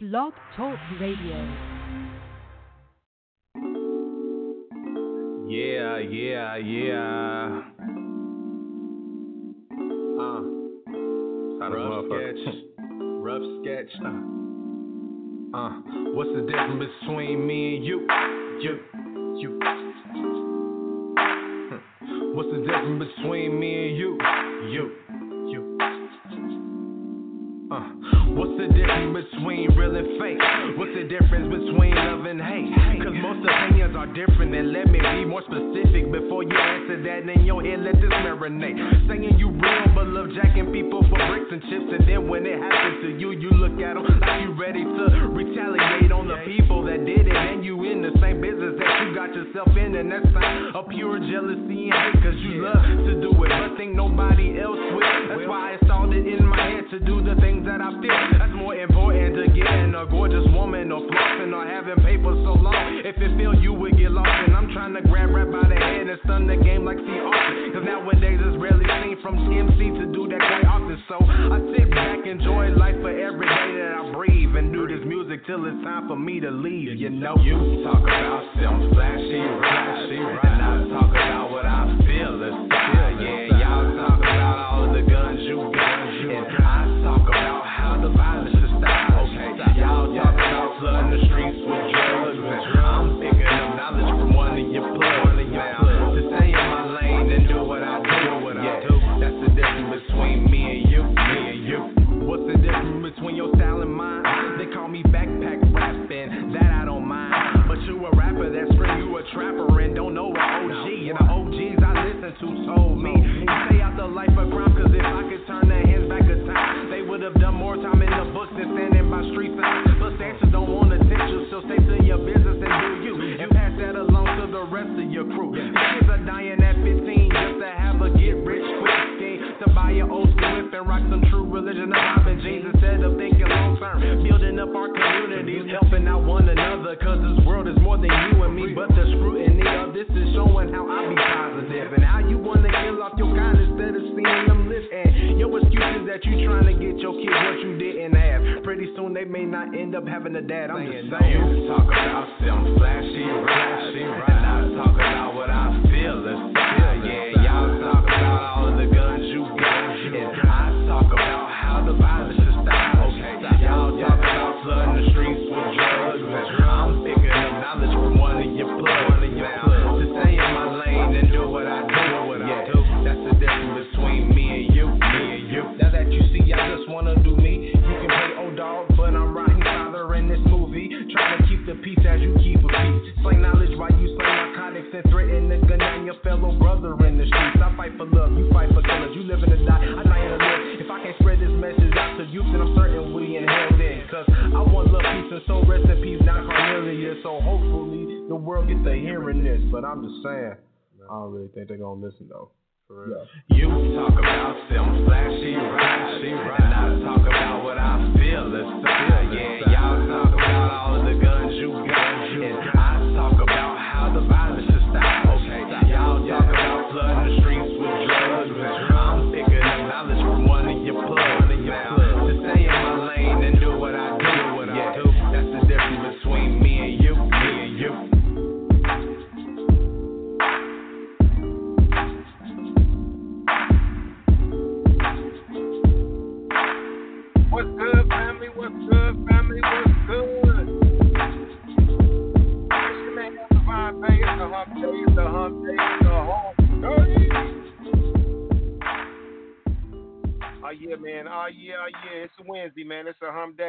Blog Talk Radio. Yeah, yeah, yeah. Uh, rough sketch. rough sketch. Uh, uh, what's the difference between me and you? You, you. What's the difference between me and you? You, you. Uh, what's the difference between real and fake? What's the difference between love and hate? Cause most opinions are different, and let me be more specific before you answer that. In your head, let this marinate. Saying you real, but love jacking people for bricks and chips, and then when it happens to you, you look at them like you ready to retaliate on the people that did it, and you in the same business that you got yourself in, and that's sign of pure jealousy and hate, cause you love to do it, but think nobody else will. That's why I installed it in my head to do the things that I feel. That's more important to getting a gorgeous woman or flossing or having paper so long. If it feel you would get lost, and I'm trying to grab right by the head and stun the game like C. Austin. Cause nowadays it's rarely seen from MC to do that quite often. So I sit back, enjoy life for every day that I breathe, and do this music till it's time for me to leave. You know, you talk about some flashy, flashy, and I talk about what I feel. It's yeah, out one another. Cause this world is more than you and me. But the scrutiny of this is showing how I be positive. And how you wanna kill off your kind instead of seeing them live. And your excuse is that you trying to get your kids what you didn't have. Pretty soon they may not end up having a dad. I'm just saying. You talk about some flashy, flashy, and I talk about what I feel. Yeah, y'all talk about world get to hearing this. But I'm just saying, I don't really think they're gonna listen though. Yeah. You talk about some flashy, flashy, and I talk about what I feel. It's yeah, y'all talk about all of the guns you got, and I talk about how the violence is stopped. Okay, y'all talk about flooding the streets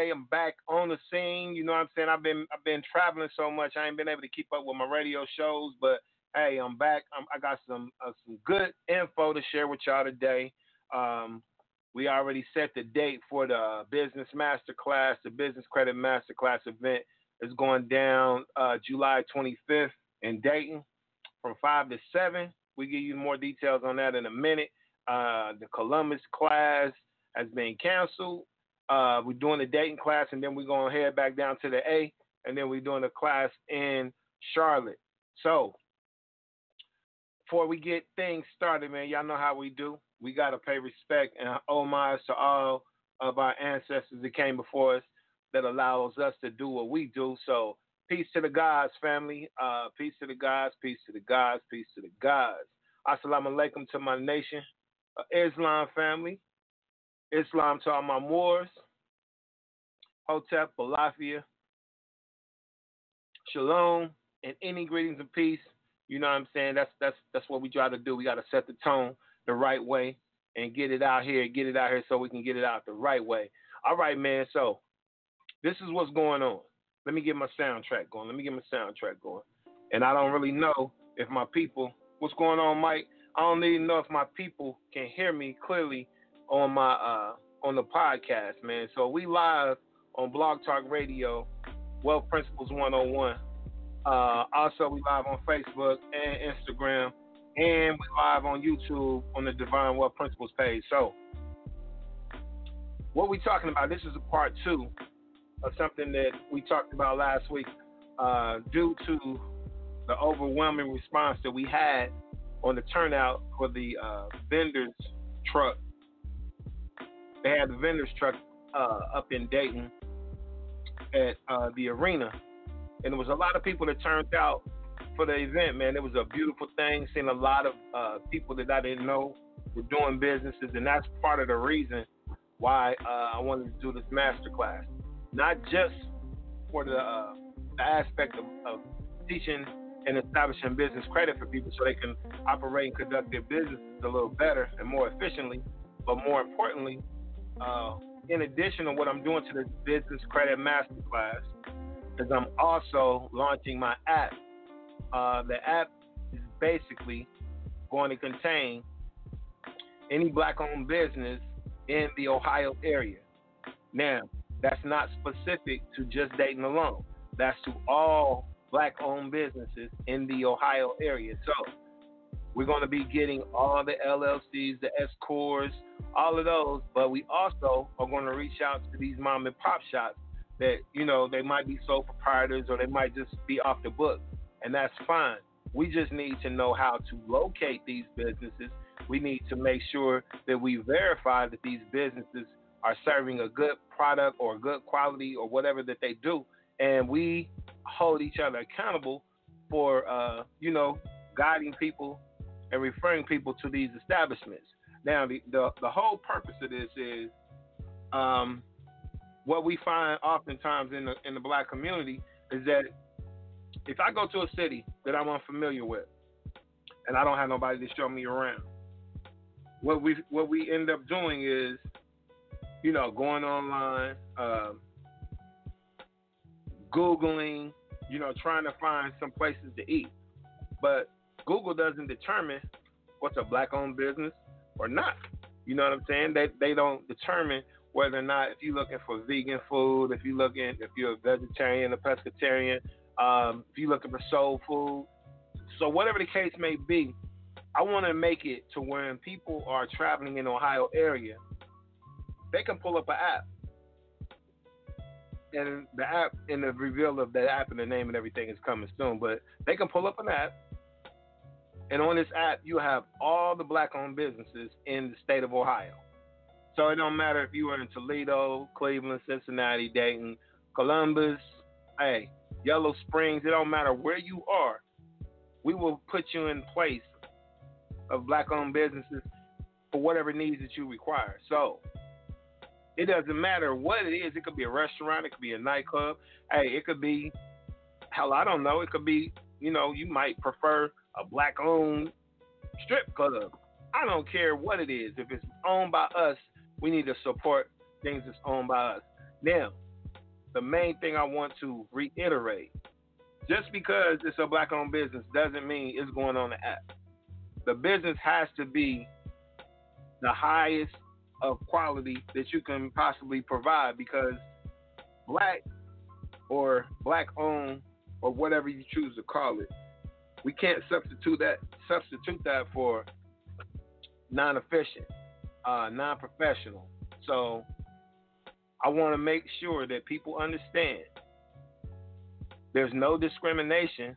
It's a hump day. I'm back on the scene. You know what I'm saying? I've been I've been traveling so much. I ain't been able to keep up with my radio shows, but hey, I'm back. I'm, I got some uh, some good info to share with y'all today. Um, we already set the date for the business masterclass, the business credit masterclass event is going down uh, July 25th in Dayton from 5 to 7. We give you more details on that in a minute. Uh, the Columbus class has been canceled. Uh, we're doing the Dayton class, and then we're to head back down to the A, and then we're doing a class in Charlotte. So, before we get things started, man, y'all know how we do. We got to pay respect and homage to all of our ancestors that came before us. that allows us to do what we do. So peace to the gods, family. Uh, peace to the gods. Peace to the gods. Peace to the gods. Assalamu alaikum to my nation, uh, Islam family. Islam to all my Moors. Hotep, Balafia, Shalom, and any greetings of peace. You know what I'm saying? That's that's that's what we try to do. We got to set the tone the right way and get it out here, get it out here so we can get it out the right way. All right, man. So this is what's going on. Let me get my soundtrack going. Let me get my soundtrack going. And I don't really know if my people, what's going on, Mike? I don't even know if my people can hear me clearly on my uh on the podcast, man. So we live on Blog Talk Radio, Wealth Principles 101. Uh, also, we live on Facebook and Instagram, and we live on YouTube on the Divine Wealth Principles page. So, what we talking about? This is a part two of something that we talked about last week. Uh, due to the overwhelming response that we had on the turnout for the uh, vendors truck, they had the vendors truck uh, up in Dayton at uh, the arena, and there was a lot of people that turned out for the event. Man, it was a beautiful thing. Seeing a lot of uh, people that I didn't know were doing businesses, and that's part of the reason why uh, I wanted to do this master class. Not just for the, uh, the aspect of, of teaching and establishing business credit for people so they can operate and conduct their business a little better and more efficiently, but more importantly, uh, in addition to what I'm doing to the business credit masterclass, is I'm also launching my app. Uh, the app is basically going to contain any black-owned business in the Ohio area. Now, that's not specific to just Dayton alone. That's to all black-owned businesses in the Ohio area. So we're going to be getting all the LLCs, the S corps, all of those. But we also are going to reach out to these mom and pop shops that you know they might be sole proprietors or they might just be off the book, and that's fine. We just need to know how to locate these businesses. We need to make sure that we verify that these businesses are serving a good product or good quality or whatever that they do, and we hold each other accountable for uh, you know guiding people and referring people to these establishments. Now, the, the, the whole purpose of this is um, what we find oftentimes in the in the black community is that if I go to a city that I'm unfamiliar with and I don't have nobody to show me around, what we what we end up doing is, you know, going online, uh, googling, you know, trying to find some places to eat. But Google doesn't determine what's a black-owned business or not. You know what I'm saying? They they don't determine whether or not if you're looking for vegan food, if you're looking if you're a vegetarian, a pescatarian, um, if you're looking for soul food. So whatever the case may be, I want to make it to when people are traveling in Ohio area, they can pull up an app. And the app and the reveal of the app and the name and everything is coming soon. But they can pull up an app and on this app, you have all the black owned businesses in the state of Ohio. So it don't matter if you are in Toledo, Cleveland, Cincinnati, Dayton, Columbus, hey, Yellow Springs, it don't matter where you are. We will put you in place of black owned businesses for whatever needs that you require. So it doesn't matter what it is. It could be a restaurant, it could be a nightclub. Hey, it could be hell, I don't know. It could be, you know, you might prefer a black owned strip club. I don't care what it is. If it's owned by us, we need to support things that's owned by us. Now, the main thing I want to reiterate just because it's a black owned business doesn't mean it's going on the app. The business has to be the highest of quality that you can possibly provide because black or black owned or whatever you choose to call it we can't substitute that substitute that for non-efficient, uh, non-professional. So I want to make sure that people understand there's no discrimination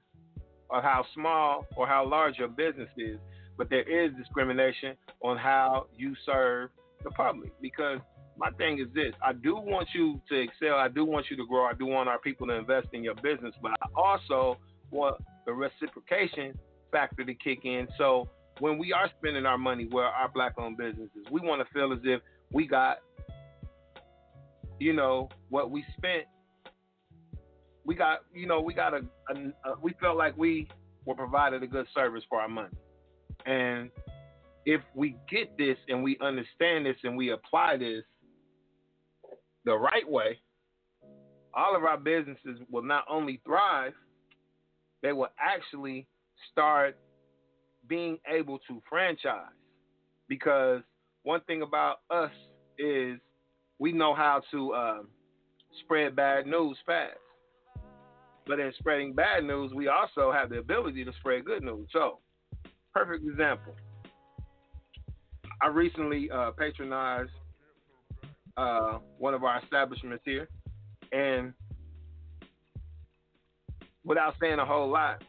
on how small or how large your business is, but there is discrimination on how you serve the public because my thing is this: I do want you to excel. I do want you to grow. I do want our people to invest in your business, but I also want the reciprocation factor to kick in. So when we are spending our money where our black-owned businesses, we want to feel as if we got, you know, what we spent. We got, you know, we got a, a, a we felt like we were provided a good service for our money, and if we get this and we understand this and we apply this the right way, all of our businesses will not only thrive, they will actually start being able to franchise. Because one thing about us is we know how to um, spread bad news fast. But in spreading bad news, we also have the ability to spread good news. So, perfect example. I recently uh, patronized uh, one of our establishments here, and without saying a whole lot,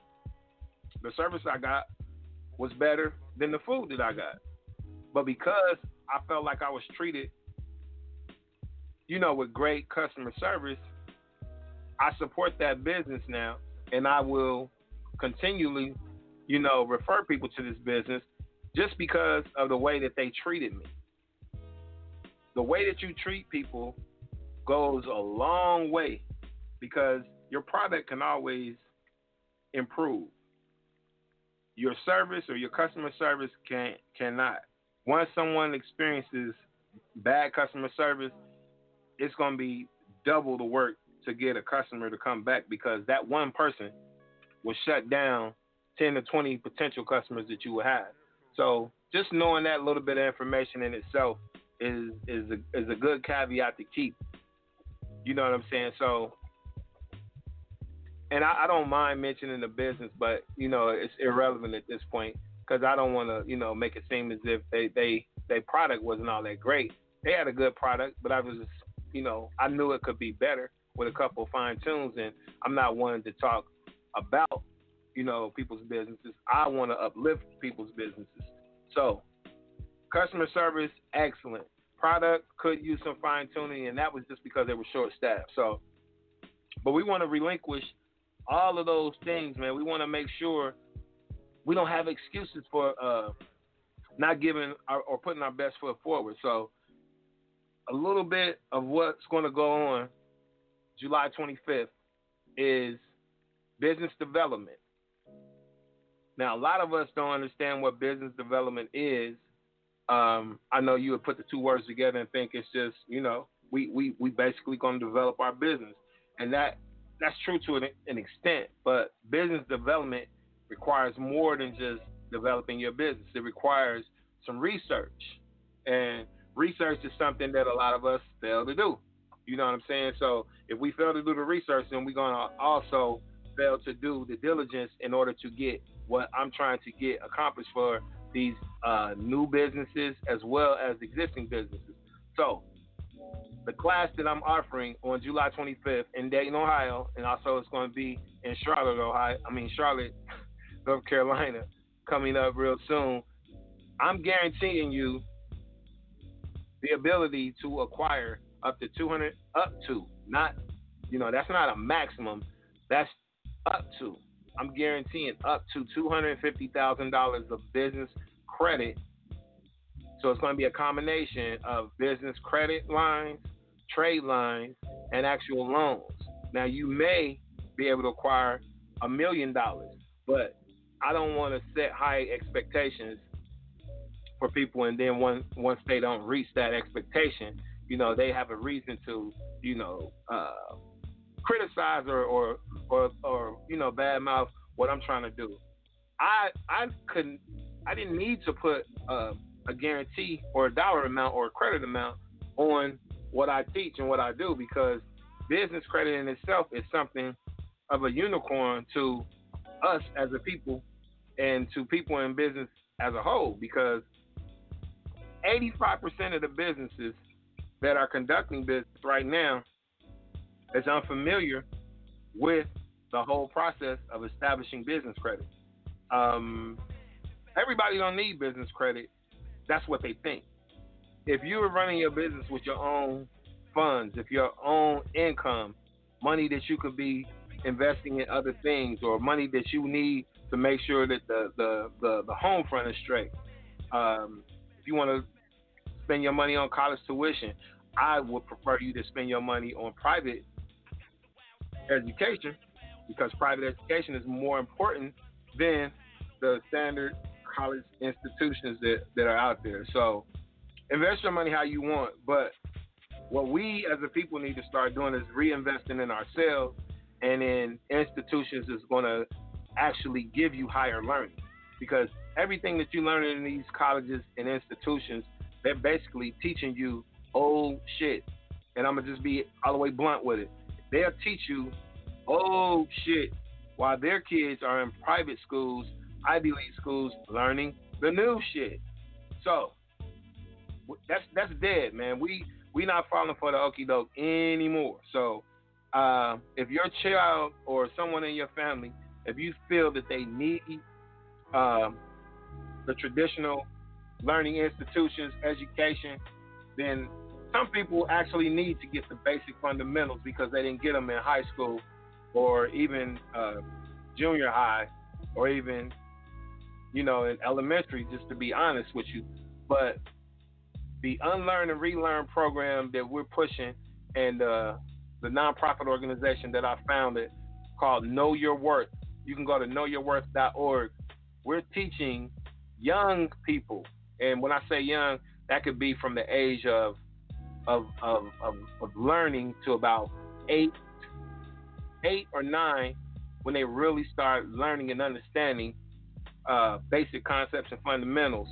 the service I got was better than the food that I got. But because I felt like I was treated, you know, with great customer service, I support that business now, and I will continually, you know, refer people to this business just because of the way that they treated me. The way that you treat people goes a long way because your product can always improve. Your service or your customer service can cannot. Once someone experiences bad customer service, it's going to be double the work to get a customer to come back because that one person will shut down 10 to 20 potential customers that you will have. So just knowing that little bit of information in itself is is a, is a good caveat to keep. You know what I'm saying? So, and I, I don't mind mentioning the business, but you know it's irrelevant at this point because I don't want to you know make it seem as if they they their product wasn't all that great. They had a good product, but I was just you know I knew it could be better with a couple of fine tunes, and I'm not one to talk about you know, people's businesses. I want to uplift people's businesses. So, customer service, excellent. Product could use some fine tuning, and that was just because they were short staffed. So, but we want to relinquish all of those things, man. We want to make sure we don't have excuses for uh, not giving our, or putting our best foot forward. So, a little bit of what's going to go on July 25th is business development. Now, a lot of us don't understand what business development is. Um, I know you would put the two words together and think it's just, you know, we we we basically going to develop our business, and that that's true to an, an extent. But business development requires more than just developing your business. It requires some research, and research is something that a lot of us fail to do. You know what I'm saying? So if we fail to do the research, then we're gonna also fail to do the diligence in order to get what I'm trying to get accomplished for these uh, new businesses as well as existing businesses. So, the class that I'm offering on July 25th in Dayton, Ohio, and also it's going to be in Charlotte, Ohio. I mean Charlotte, North Carolina, coming up real soon. I'm guaranteeing you the ability to acquire up to 200, up to not, you know, that's not a maximum. That's up to I'm guaranteeing up to $250,000 of business credit. So it's going to be a combination of business credit lines, trade lines, and actual loans. Now, you may be able to acquire a million dollars, but I don't want to set high expectations for people, and then once once they don't reach that expectation, you know, they have a reason to, you know, uh, criticize or, or or or you know badmouth what I'm trying to do. I I couldn't I didn't need to put uh, a guarantee or a dollar amount or a credit amount on what I teach and what I do because business credit in itself is something of a unicorn to us as a people and to people in business as a whole because 85% of the businesses that are conducting business right now is unfamiliar with the whole process of establishing business credit. Um, everybody don't need business credit. That's what they think. If you were running your business with your own funds, if your own income, money that you could be investing in other things, or money that you need to make sure that the the the, the home front is straight. Um, if you want to spend your money on college tuition, I would prefer you to spend your money on private education because private education is more important than the standard college institutions that, that are out there. So invest your money how you want, but what we as a people need to start doing is reinvesting in ourselves and in institutions is going to actually give you higher learning. Because everything that you learn in these colleges and institutions they're basically teaching you old shit. And i'm to just be all the way blunt with it. They'll teach you old shit while their kids are in private schools ivy league schools learning the new shit. So that's that's dead man we we not falling for the okey doke anymore so uh, if your child or someone in your family, if you feel that they need um, the traditional learning institutions, education, then some people actually need to get the basic fundamentals because they didn't get them in high school or even uh, junior high or even, you know, in elementary, just to be honest with you. But the unlearn and relearn program that we're pushing and uh, the nonprofit organization that I founded called Know Your Worth. You can go to knowyourworth.org. We're teaching young people, and when I say young, that could be from the age of of of, of, of learning to about eight, eight or nine, when they really start learning and understanding uh, basic concepts and fundamentals.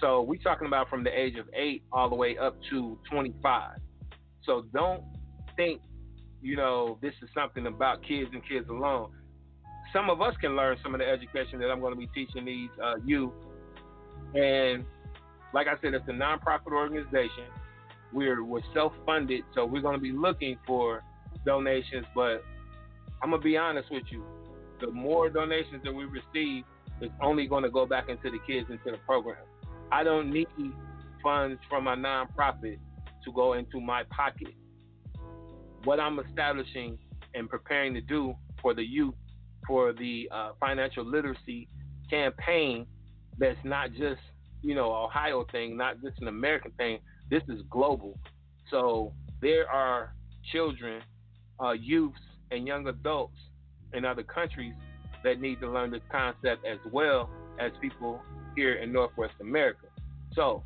So we're talking about from the age of eight all the way up to 25. So don't think you know, this is something about kids and kids alone. Some of us can learn some of the education that I'm going to be teaching these uh, youth. And like I said, it's a nonprofit organization. We're we're self-funded, so we're going to be looking for donations. But I'm gonna be honest with you, the more donations that we receive, it's only going to go back into the kids into the program. I don't need funds from my nonprofit to go into my pocket what I'm establishing and preparing to do for the youth for the uh, financial literacy campaign that's not just you know Ohio thing, not just an American thing. This is global. So there are children, uh, youths, and young adults in other countries that need to learn this concept as well as people here in Northwest America. So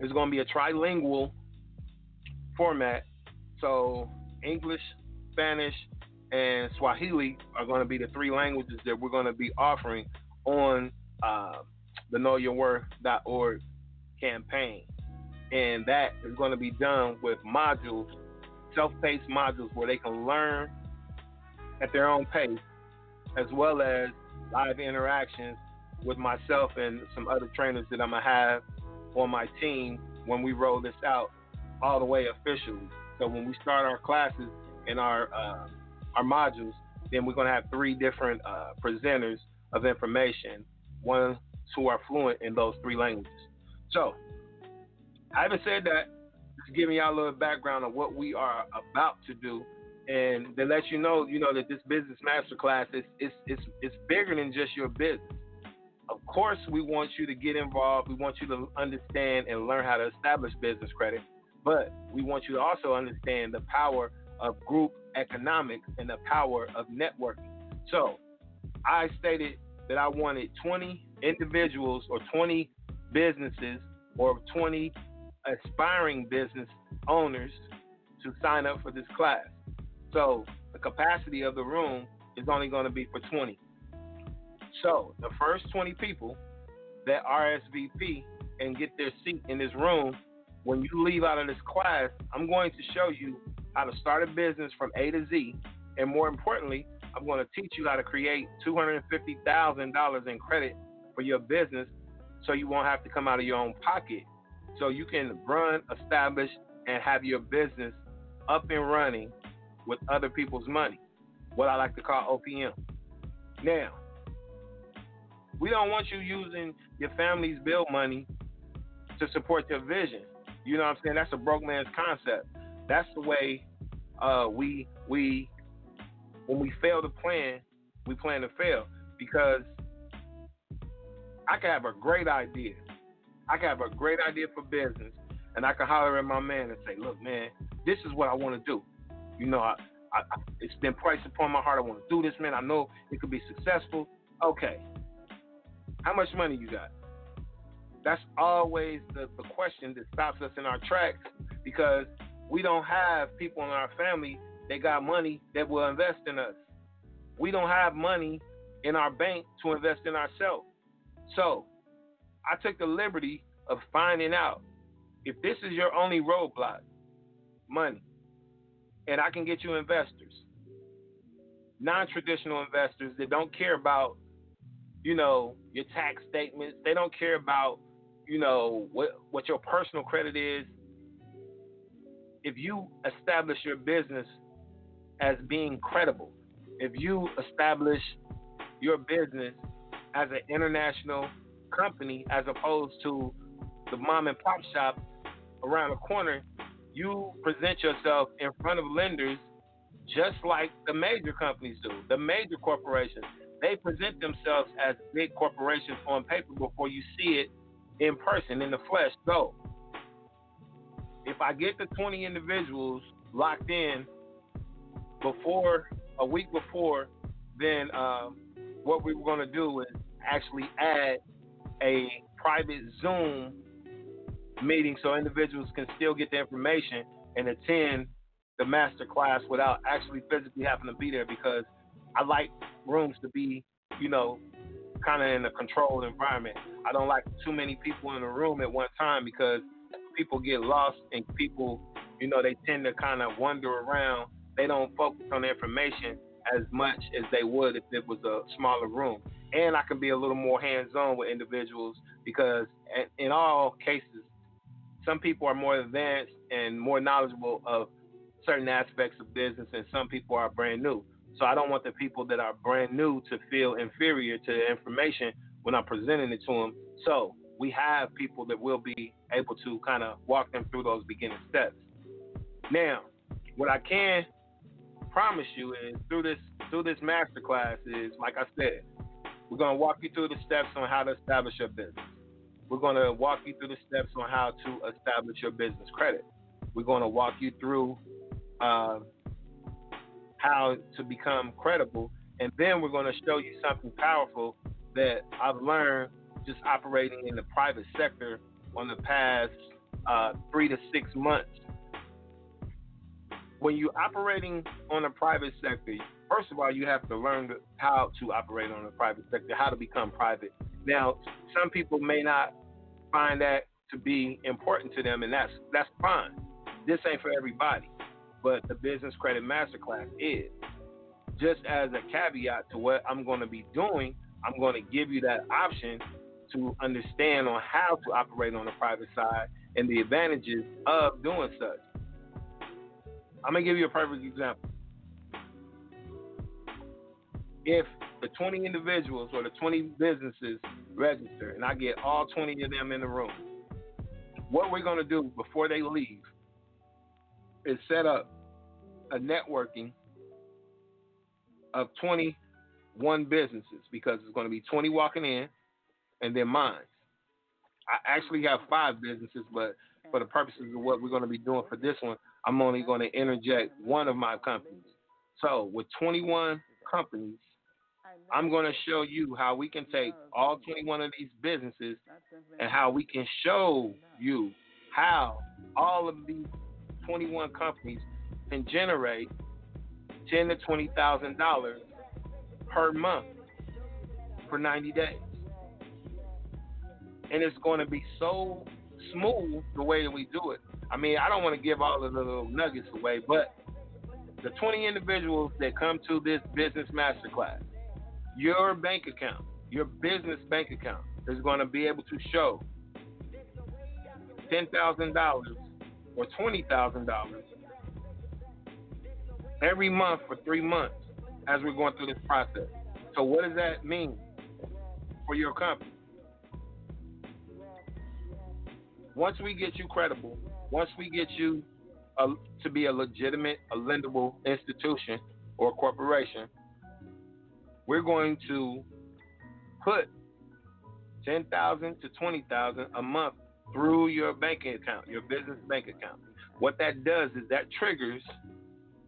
it's going to be a trilingual format so English, Spanish, and Swahili are going to be the three languages that we're going to be offering on uh, the KnowYourWorth.org campaign. And that is going to be done with modules, self-paced modules where they can learn at their own pace, as well as live interactions with myself and some other trainers that I'm to have on my team when we roll this out all the way officially. So when we start our classes and our uh, our modules, then we're to have three different uh, presenters of information, ones who are fluent in those three languages. So, having said that, just giving y'all a little background of what we are about to do, and to let you know, you know that this business masterclass is is it's, it's bigger than just your business. Of course, we want you to get involved. We want you to understand and learn how to establish business credit. But we want you to also understand the power of group economics and the power of networking. So I stated that I wanted 20 individuals or 20 businesses or 20 aspiring business owners to sign up for this class. So the capacity of the room is only going to be for 20. So the first 20 people that RSVP and get their seat in this room when you leave out of this class, I'm going to show you how to start a business from A to Z. And more importantly, I'm going to teach you how to create $250,000 in credit for your business so you won't have to come out of your own pocket. So you can run, establish, and have your business up and running with other people's money, what I like to call OPM. Now, we don't want you using your family's bill money to support your vision. You know what I'm saying? That's a broke man's concept. That's the way uh, we we when we fail to plan, we plan to fail because I can have a great idea. I can have a great idea for business, and I can holler at my man and say, "Look, man, this is what I want to do. You know, I, I, it's been priced upon my heart. I want to do this, man. I know it could be successful. Okay, how much money you got? That's always the, the question that stops us in our tracks because we don't have people in our family that got money that will invest in us. We don't have money in our bank to invest in ourselves. So I took the liberty of finding out if this is your only roadblock, money, and I can get you investors, non traditional investors that don't care about, you know, your tax statements. They don't care about, you know, what, what your personal credit is. If you establish your business as being credible, if you establish your business as an international company as opposed to the mom and pop shop around the corner, you present yourself in front of lenders just like the major companies do. The major corporations, they present themselves as big corporations on paper before you see it in person, in the flesh. So, if I get the 20 individuals locked in before a week before, then um, what we were going to do is actually add a private Zoom meeting so individuals can still get the information and attend the master class without actually physically having to be there because I like rooms to be, you know, kind of in a controlled environment. I don't like too many people in a room at one time because people get lost and people, you know, they tend to kind of wander around. They don't focus on information as much as they would if it was a smaller room. And I can be a little more hands on with individuals because, in all cases, some people are more advanced and more knowledgeable of certain aspects of business, and some people are brand new. So I don't want the people that are brand new to feel inferior to the information when I'm presenting it to them. So we have people that will be able to kind of walk them through those beginning steps. Now, what I can promise you is through this through this masterclass is like I said, we're gonna walk you through the steps on how to establish your business. We're gonna walk you through the steps on how to establish your business credit. We're gonna walk you through uh, how to become credible, and then we're gonna show you something powerful that I've learned just operating in the private sector on the past uh, three to six months when you're operating on a private sector, first of all, you have to learn how to operate on a private sector, how to become private. Now, some people may not find that to be important to them, and that's that's fine. This ain't for everybody, but the Business Credit Masterclass is. Just as a caveat to what I'm going to be doing, I'm going to give you that option to understand on how to operate on the private side and the advantages of doing such. I'm gonna give you a perfect example. If the 20 individuals or the 20 businesses register, and I get all 20 of them in the room, what we're gonna do before they leave is set up a networking of 21 businesses because it's going to be 20 walking in and then mine. I actually have five businesses, but for the purposes of what we're going to be doing for this one, I'm only going to interject one of my companies. So with 21 companies, I'm going to show you how we can take all 21 of these businesses and how we can show you how all of these 21 companies can generate ten to twenty thousand dollars per month for 90 days, and it's going to be so smooth the way that we do it. I mean, I don't want to give all of the little nuggets away, but the 20 individuals that come to this business masterclass, your bank account, your business bank account is going to be able to show $10,000 or $20,000 every month for three months as we're going through this process. So, what does that mean for your company? Once we get you credible, once we get you a, to be a legitimate, a lendable institution or corporation, we're going to put ten thousand to twenty thousand a month through your banking account, your business bank account. What that does is that triggers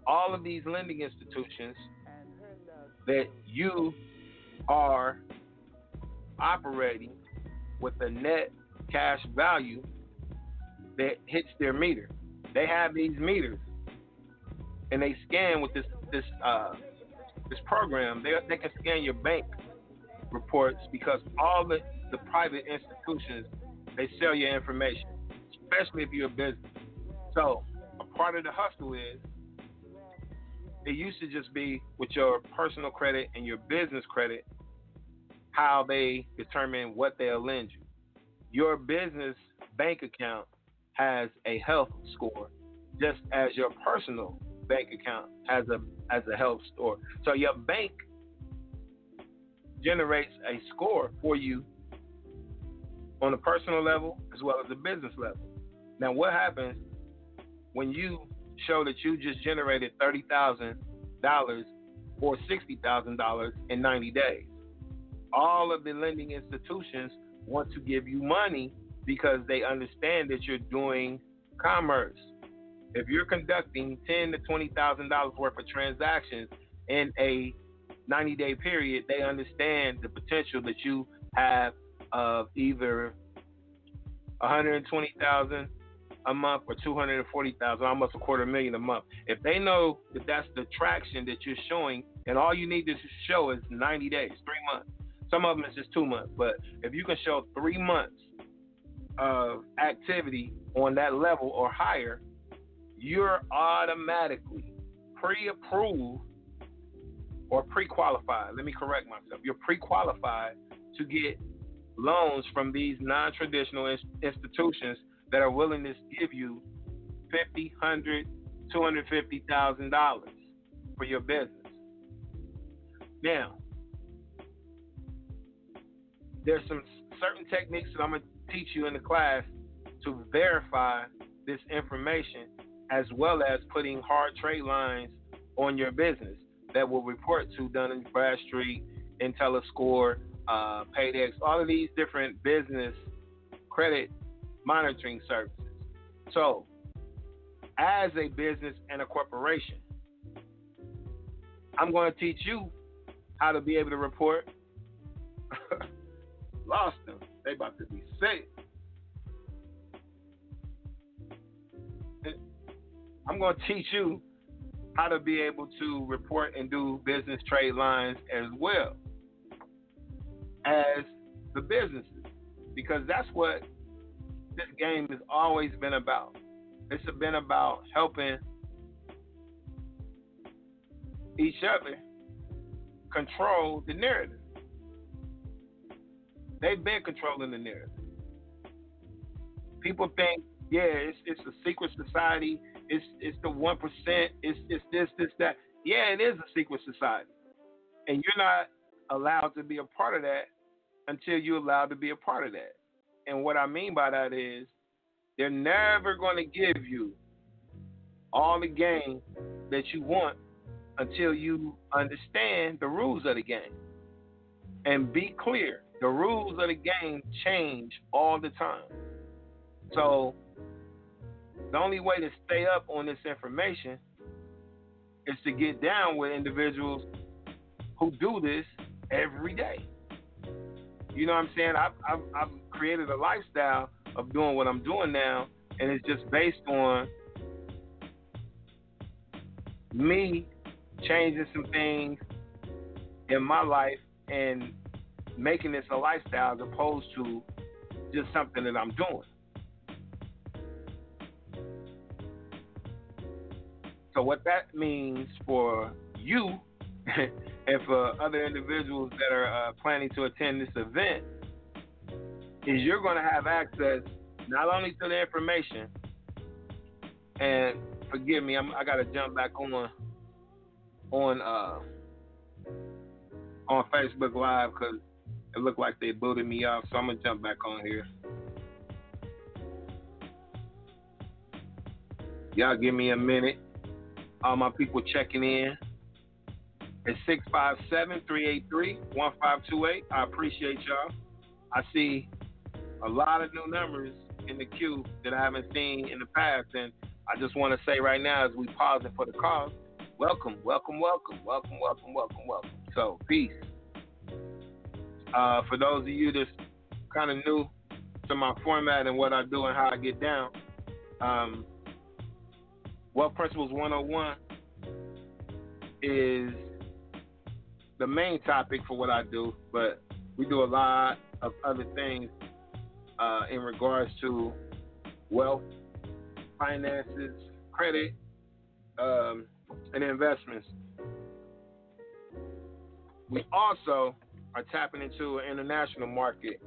all of these lending institutions that you are operating with a net cash value that hits their meter. They have these meters, and they scan with this this uh, this program. They they can scan your bank reports because all the the private institutions they sell your information, especially if you're a business. So a part of the hustle is it used to just be with your personal credit and your business credit how they determine what they'll lend you. Your business bank account has a health score, just as your personal bank account has a has a health score. So your bank generates a score for you on a personal level as well as a business level. Now, what happens when you show that you just generated thirty thousand dollars or sixty thousand dollars in ninety days? All of the lending institutions want to give you money because they understand that you're doing commerce. If you're conducting ten to twenty thousand dollars worth of transactions in a 90 day period, they understand the potential that you have of either 120,000 a month or 240,000, almost a quarter million a month. If they know that that's the traction that you're showing, and all you need to show is 90 days, three months. Some of them is just two months, but if you can show three months of activity on that level or higher, you're automatically pre-approved or pre-qualified. Let me correct myself. You're pre-qualified to get loans from these non-traditional institutions that are willing to give you fifty, hundred, two hundred fifty thousand dollars for your business. Now, there's some certain techniques that I'm gonna teach you in the class to verify this information, as well as putting hard trade lines on your business that will report to Dun & Bradstreet, IntelliScore, uh, Paydex, all of these different business credit monitoring services. So, as a business and a corporation, I'm going to teach you how to be able to report. Lost them. They about to be sick. I'm going to teach you how to be able to report and do business trade lines as well as the businesses because that's what this game has always been about. It's been about helping each other control the narrative. They've been controlling the narrative. People think, yeah, it's it's a secret society. It's it's the one percent. It's it's this this that. Yeah, it is a secret society, and you're not allowed to be a part of that until you're allowed to be a part of that. And what I mean by that is they're never going to give you all the game that you want until you understand the rules of the game. And be clear, the rules of the game change all the time. So the only way to stay up on this information is to get down with individuals who do this every day. You know what I'm saying? I've, I've, I've created a lifestyle of doing what I'm doing now, and it's just based on me changing some things in my life and making this a lifestyle as opposed to just something that I'm doing. So what that means for you and for other individuals that are uh, planning to attend this event is you're going to have access not only to the information and forgive me I'm, i got to jump back on on uh, on Facebook Live because it looked like they booted me off so I'm gonna jump back on here Y'all give me a minute. All my people checking in. It's 657 383 1528. I appreciate y'all. I see a lot of new numbers in the queue that I haven't seen in the past. And I just want to say right now, as we pausing for the call, welcome, welcome, welcome, welcome, welcome, welcome, welcome. So, peace. Uh, for those of you that's kind of new to my format and what I do and how I get down, um, Wealth Principles 101 is the main topic for what I do, but we do a lot of other things uh, in regards to wealth, finances, credit, um, and investments. We also are tapping into an international market,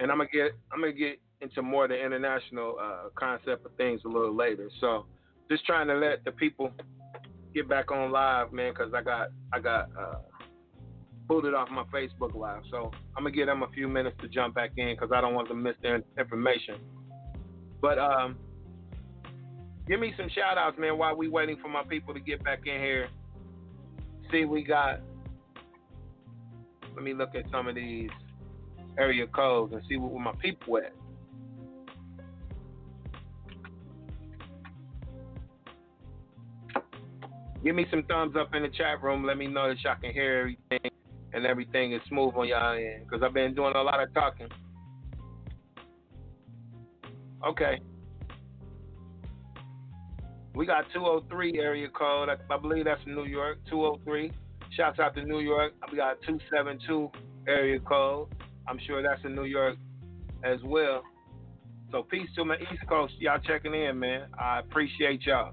and I'm gonna get I'm gonna get into more of the international uh, concept of things a little later. So, just trying to let the people get back on live, man, because I got I got uh, booted off my Facebook live. So I'm gonna give them a few minutes to jump back in because I don't want them to miss their information. But um, give me some shout outs, man, while we waiting for my people to get back in here. See, we got. Let me look at some of these area codes and see what my people at. Give me some thumbs up in the chat room. Let me know that y'all can hear everything and everything is smooth on y'all end. Because I've been doing a lot of talking. Okay. We got 203 area code. I, I believe that's New York. 203. Shouts out to New York. We got 272 area code. I'm sure that's in New York as well. So peace to my East Coast. Y'all checking in, man. I appreciate y'all.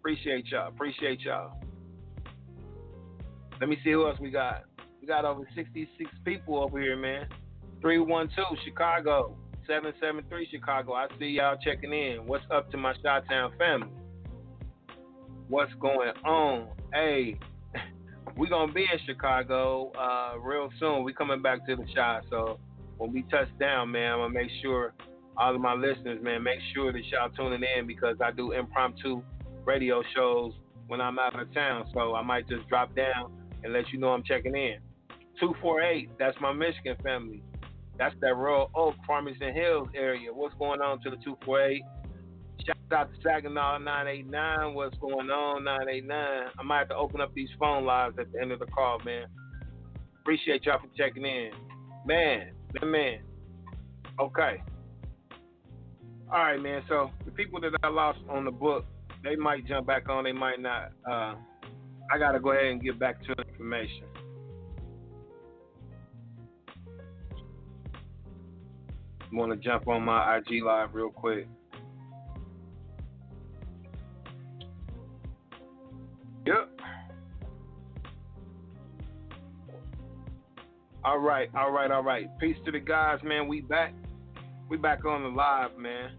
Appreciate y'all. Appreciate y'all. Let me see who else we got. We got over 66 people over here, man. 312 Chicago. 773 Chicago. I see y'all checking in. What's up to my Chi Town family? What's going on? Hey, we gonna be in Chicago uh, real soon. We coming back to the shot. So when we touch down, man, I'm gonna make sure all of my listeners, man, make sure that y'all tuning in because I do impromptu radio shows when I'm out of town. So I might just drop down and let you know I'm checking in. 248, that's my Michigan family. That's that Royal Oak, Farmington Hills area. What's going on to the 248? Shout out to Saginaw 989. What's going on, 989? I might have to open up these phone lines at the end of the call, man. Appreciate y'all for checking in. Man, man. Okay. All right, man. So the people that I lost on the book, they might jump back on, they might not. Uh, I got to go ahead and get back to information. want to jump on my IG live real quick. Yep. All right, all right, all right. Peace to the guys, man. We back. We back on the live, man.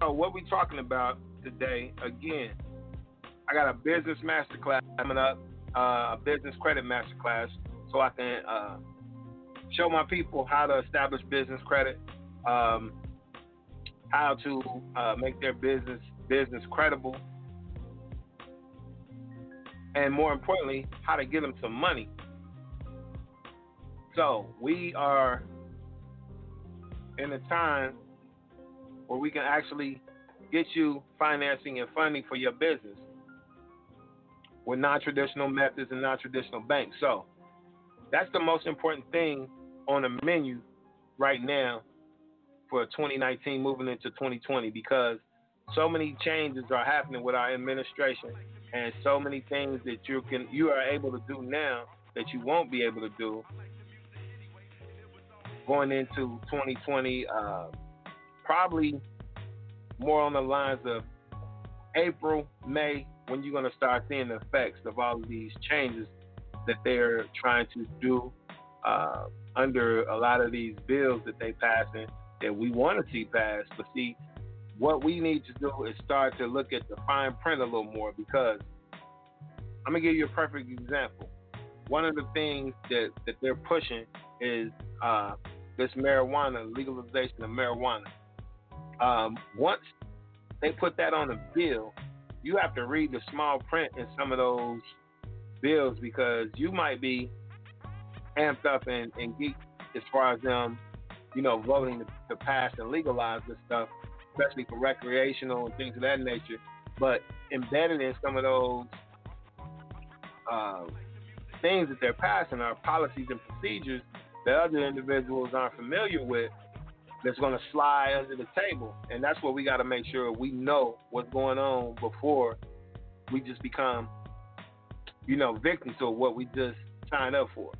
So what we talking about today? Again, I got a business masterclass coming up, uh, a business credit masterclass, so I can uh, show my people how to establish business credit, um, how to uh, make their business business credible, and more importantly, how to get them some money. So we are in a time where we can actually get you financing and funding for your business with non-traditional methods and non-traditional banks. So that's the most important thing on the menu right now for 2019 moving into 2020 because so many changes are happening with our administration and so many things that you can you are able to do now that you won't be able to do going into 2020 uh, probably more on the lines of April, May, when you're going to start seeing the effects of all of these changes that they're trying to do uh, under a lot of these bills that they passing that we want to see passed. But see, what we need to do is start to look at the fine print a little more because I'm gonna give you a perfect example. One of the things that, that they're pushing is uh, this marijuana legalization of marijuana. Um, once they put that on a bill, you have to read the small print in some of those bills because you might be amped up and, and geeked as far as them, you know, voting to, to pass and legalize this stuff, especially for recreational and things of that nature. But embedded in some of those uh, things that they're passing are policies and procedures that other individuals aren't familiar with that's going to slide under the table. And that's what we got to make sure we know what's going on before we just become, you know, victims of what we just signed up for.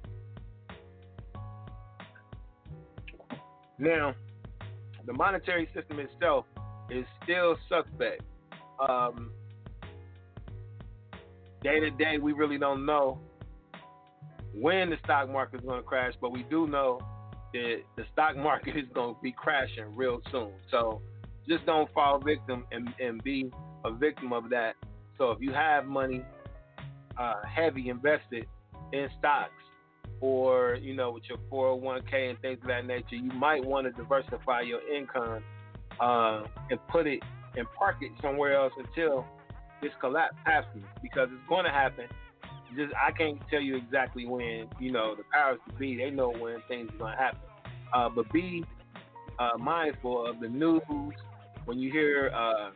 Now, the monetary system itself is still suspect. Um, day to day, we really don't know when the stock market is going to crash, but we do know the stock market is going to be crashing real soon. So just don't fall victim and, and be a victim of that. So if you have money uh, heavy invested in stocks or you know with your 401k and things of that nature, you might want to diversify your income uh, and put it and park it somewhere else until this collapse happens because it's going to happen. Just I can't tell you exactly when. You know the powers to be, they know when things are going to happen. Uh, but be uh, mindful of the news when you hear uh,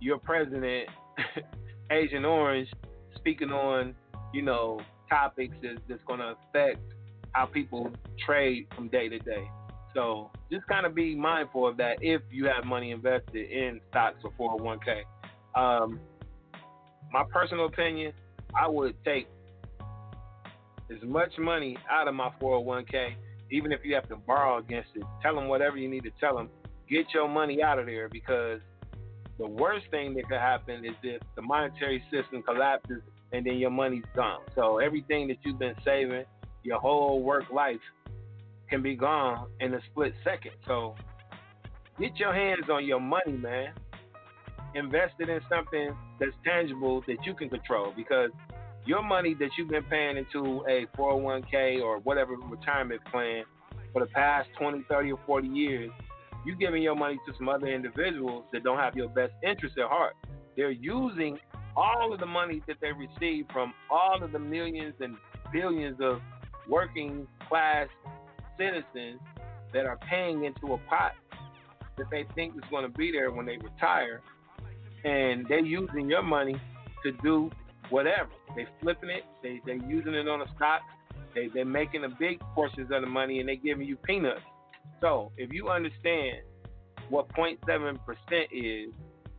your president, Agent Orange, speaking on you know topics that's, that's going to affect how people trade from day to day. So just kind of be mindful of that if you have money invested in stocks or 401k. Um, my personal opinion, I would take as much money out of my 401k, even if you have to borrow against it. Tell them whatever you need to tell them. Get your money out of there because the worst thing that could happen is if the monetary system collapses and then your money's gone. So everything that you've been saving, your whole work life, can be gone in a split second. So get your hands on your money, man. Invest it in something that's tangible that you can control because your money that you've been paying into a 401k or whatever retirement plan for the past 20, 30, or 40 years, you're giving your money to some other individuals that don't have your best interest at heart. They're using all of the money that they receive from all of the millions and billions of working class citizens that are paying into a pot that they think is going to be there when they retire, and they're using your money to do whatever. They flipping it, they they using it on a stock, they they're making a big portions of the money, and they giving you peanuts. So if you understand what 0.7 percent is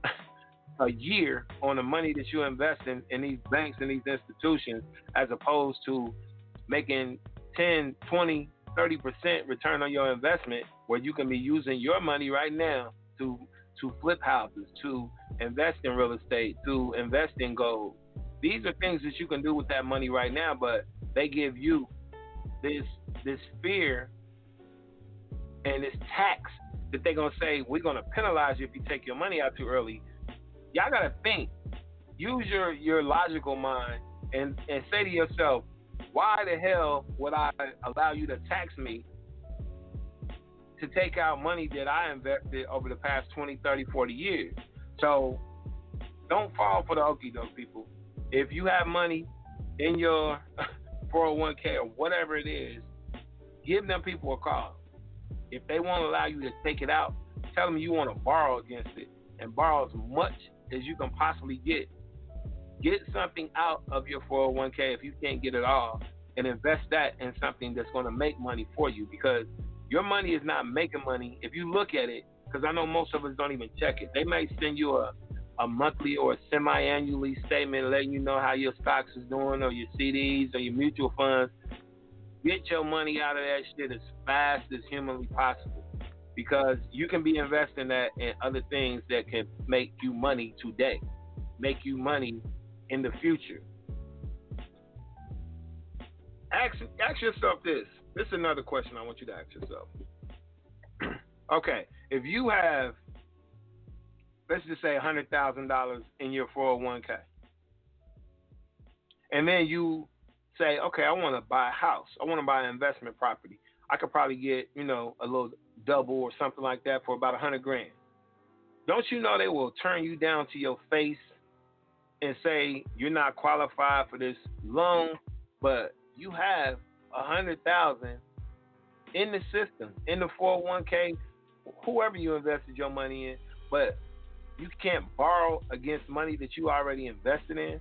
a year on the money that you invest in, in these banks and these institutions, as opposed to making 10, 20, 30% return on your investment where you can be using your money right now to to flip houses, to invest in real estate, to invest in gold. These are things that you can do with that money right now, but they give you this this fear and this tax that they're gonna say we're gonna penalize you if you take your money out too early. Y'all gotta think. Use your your logical mind and and say to yourself, why the hell would I allow you to tax me to take out money that I invested over the past 20, 30, 40 years? So don't fall for the okey doke, people. If you have money in your 401k or whatever it is, give them people a call. If they won't allow you to take it out, tell them you want to borrow against it and borrow as much as you can possibly get Get something out of your 401k if you can't get it all and invest that in something that's going to make money for you because your money is not making money. If you look at it, because I know most of us don't even check it, they might send you a, a monthly or a semi annually statement letting you know how your stocks is doing or your CDs or your mutual funds. Get your money out of that shit as fast as humanly possible because you can be investing that in other things that can make you money today, make you money in the future. Ask, ask yourself this. This is another question I want you to ask yourself. okay, if you have, let's just say $100,000 in your 401k, and then you say, okay, I want to buy a house, I want to buy an investment property. I could probably get, you know, a little double or something like that for about a 100 grand. Don't you know they will turn you down to your face and say you're not qualified for this loan, but you have a hundred thousand in the system, in the 401k, whoever you invested your money in, but you can't borrow against money that you already invested in.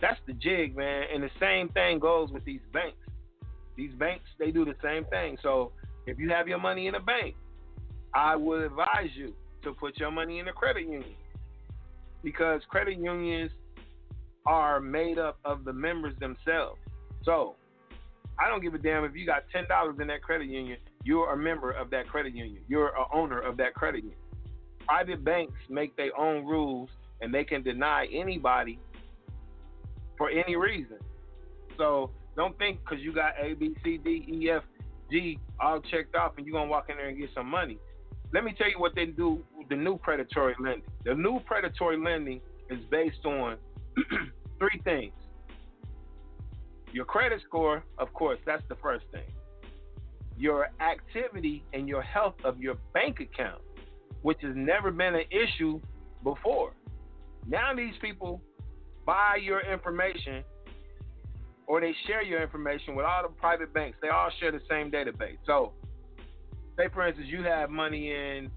That's the jig, man. And the same thing goes with these banks. These banks, they do the same thing. So if you have your money in a bank, I would advise you to put your money in a credit union because credit unions are made up of the members themselves. So I don't give a damn if you got ten dollars in that credit union. You're a member of that credit union. You're a owner of that credit union. Private banks make their own rules and they can deny anybody for any reason. So don't think because you got A, B, C, D, E, F, G all checked off and you're gonna walk in there and get some money. Let me tell you what they do. With the new predatory lending. The new predatory lending is based on three things. Your credit score, of course, that's the first thing. Your activity and your health of your bank account, which has never been an issue before. Now these people buy your information or they share your information with all the private banks. They all share the same database. So, say for instance, you have money in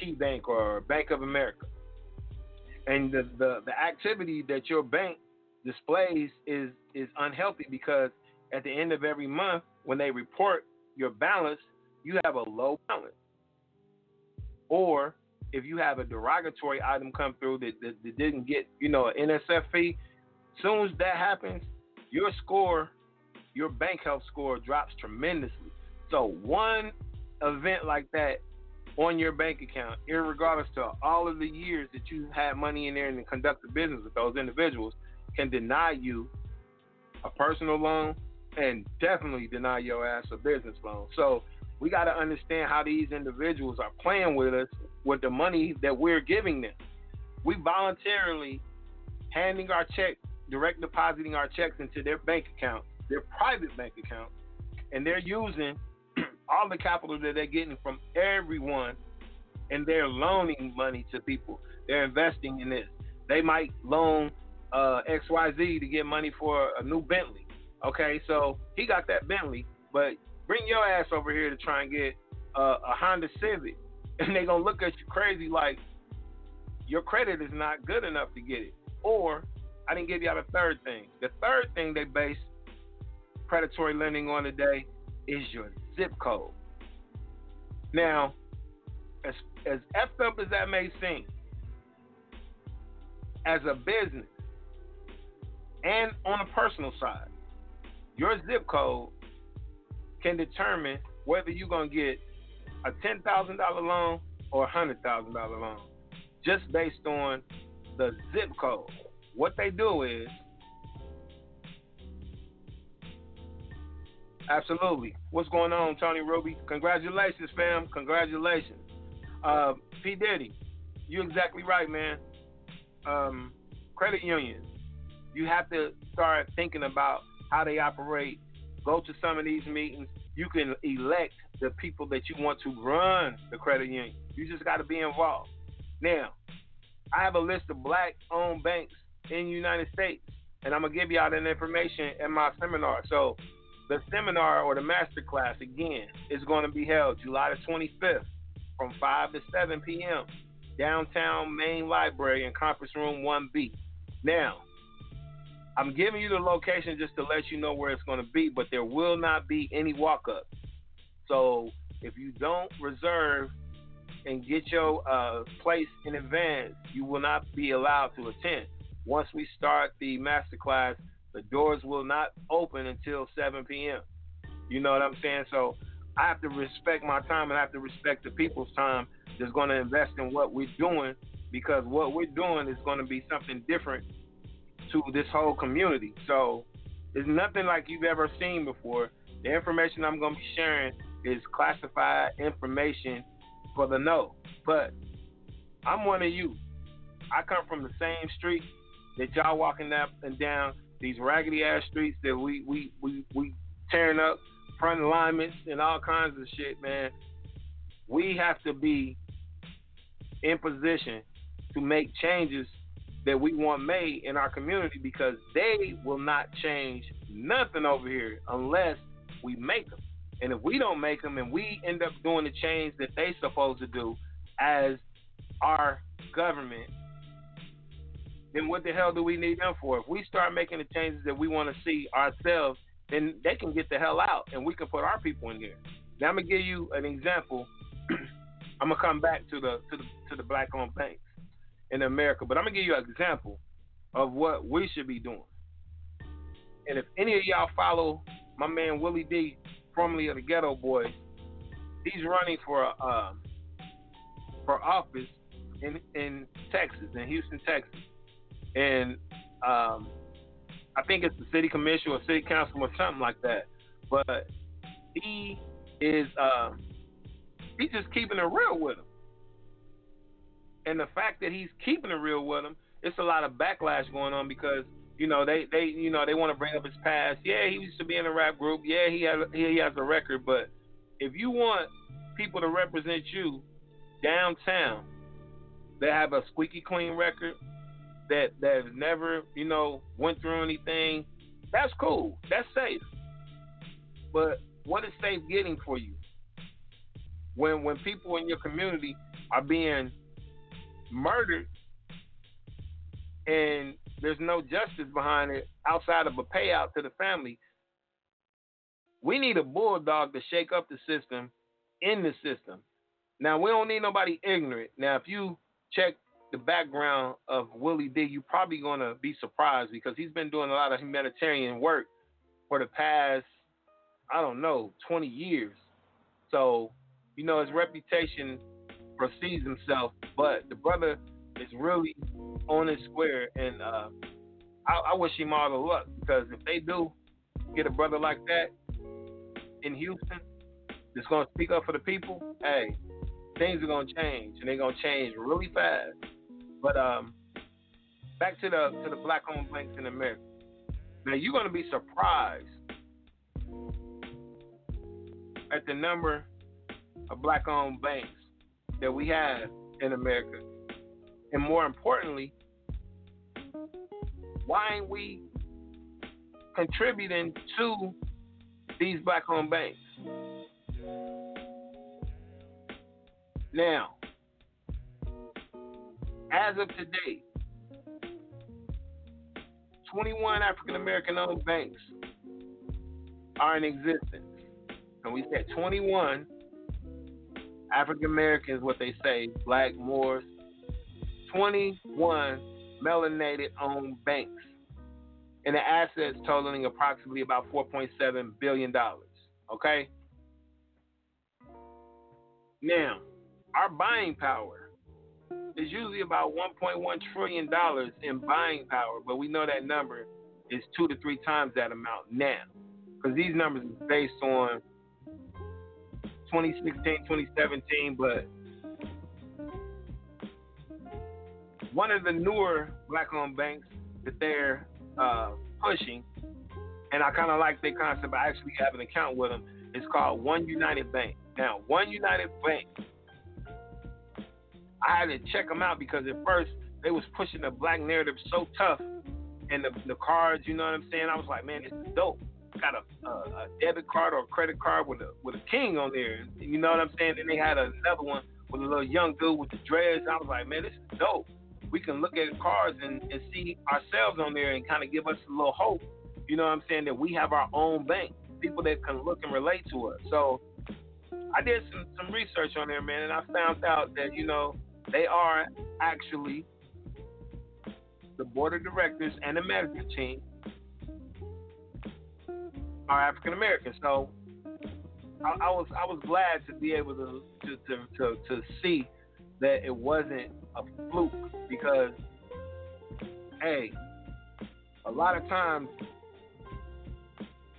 KeyBank or Bank of America, and the, the, the activity that your bank displays is is unhealthy because at the end of every month, when they report your balance, you have a low balance. Or if you have a derogatory item come through that, that, that didn't get, you know, an NSF fee, soon as that happens, your score, your bank health score drops tremendously. So one event like that on your bank account, regardless to all of the years that you had money in there and conducted business with those individuals, can deny you a personal loan and definitely deny your ass a business loan. So we got to understand how these individuals are playing with us with the money that we're giving them. We voluntarily handing our check, direct depositing our checks into their bank account, their private bank account, and they're using all the capital that they're getting from everyone and they're loaning money to people. They're investing in this. They might loan uh, XYZ to get money for a new Bentley. Okay, so he got that Bentley, but bring your ass over here to try and get uh, a Honda Civic, and they're gonna look at you crazy like your credit is not good enough to get it. Or I didn't give y'all the third thing. The third thing they base predatory lending on today is your zip code. Now, as as effed up as that may seem, as a business, and on a personal side, your zip code can determine whether you're to get a $10,000 loan or a $100,000 loan just based on the zip code. What they do is, absolutely. What's going on, Tony Ruby? Congratulations, fam. Congratulations. Uh, P. Diddy, you're exactly right, man. Um, credit unions you have to start thinking about how they operate. Go to some of these meetings. You can elect the people that you want to run the credit union. You just got to be involved. Now, I have a list of black-owned banks in the United States, and I'm gonna give you all that information in my seminar. So, the seminar or the master class again is going to be held July the 25th from 5 to 7 p.m. downtown main library in conference room 1B. Now, I'm giving you the location just to let you know where it's going to be, but there will not be any walk up. So if you don't reserve and get your uh, place in advance, you will not be allowed to attend. Once we start the masterclass, the doors will not open until 7 p.m. You know what I'm saying? So I have to respect my time and I have to respect the people's time that's going to invest in what we're doing because what we're doing is going to be something different to this whole community. So it's nothing like you've ever seen before. The information I'm going to be sharing is classified information for the know. But I'm one of you. I come from the same street that y'all walking up and down these raggedy ass streets that we we we we tearing up front alignments and all kinds of shit, man. We have to be in position to make changes that we want made in our community because they will not change nothing over here unless we make them. And if we don't make them and we end up doing the change that they supposed to do as our government, then what the hell do we need them for? If we start making the changes that we want to see ourselves, then they can get the hell out and we can put our people in there. Now I'm gonna give you an example. I'm gonna come back to the to the to the black owned banks in America, but I'm gonna give you an example of what we should be doing. And if any of y'all follow my man Willie D, formerly of the Geto Boys, he's running for uh, for office in in Texas, in Houston, Texas, and um, I think it's the city commission or city council or something like that. But he is uh, he's just keeping it real with him. And the fact that he's keeping it real with him, it's a lot of backlash going on because you know they they you know they want to bring up his past. Yeah, he used to be in a rap group. Yeah, he has he has a record. But if you want people to represent you downtown, that have a squeaky clean record, that that has never you know went through anything, that's cool. That's safe. But what is safe getting for you? When when people in your community are being murdered and there's no justice behind it outside of a payout to the family. We need a bulldog to shake up the system in the system. Now we don't need nobody ignorant. Now if you check the background of Willie D, you're probably gonna be surprised because he's been doing a lot of humanitarian work for the past, I don't know, 20 years. So, you know, his reputation precedes himself, but the brother is really on his square, and uh, I, I wish him all the luck because if they do get a brother like that in Houston that's going to speak up for the people, hey, things are going to change, and they're going to change really fast. But um, back to the to the black-owned banks in America. Now you're going to be surprised at the number of black-owned banks that we have in America, and more importantly, why ain't we contributing to these black-owned banks? Now, as of today, 21 African American owned banks are in existence. And we said 21 African Americans, what they say, black, Moors, 21 melanated owned banks and the assets totaling approximately about $4.7 billion. Okay? Now, our buying power is usually about $1.1 trillion in buying power, but we know that number is two to three times that amount now. Because these numbers are based on 2016, 2017, but one of the newer black owned banks that they're uh, pushing, and I kind of like their concept. I actually have an account with them. It's called One United Bank. Now, One United Bank, I had to check them out because at first they was pushing the black narrative so tough, and the, the cards, you know what I'm saying? I was like, man, this is dope got a, a, debit card or a credit card with a with a king on there. You know what I'm saying? And they had another one with a little young dude with the dreads. I was like, man, this is dope. We can look at cards and, and see ourselves on there and kind of give us a little hope. You know what I'm saying? That we have our own bank, people that can look and relate to us. So I did some some research on there, man, and I found out that you know they are actually the board of directors and the management team are African American. So I, I, was I was glad to be able to to, to to to see that it wasn't a fluke because hey, a lot of times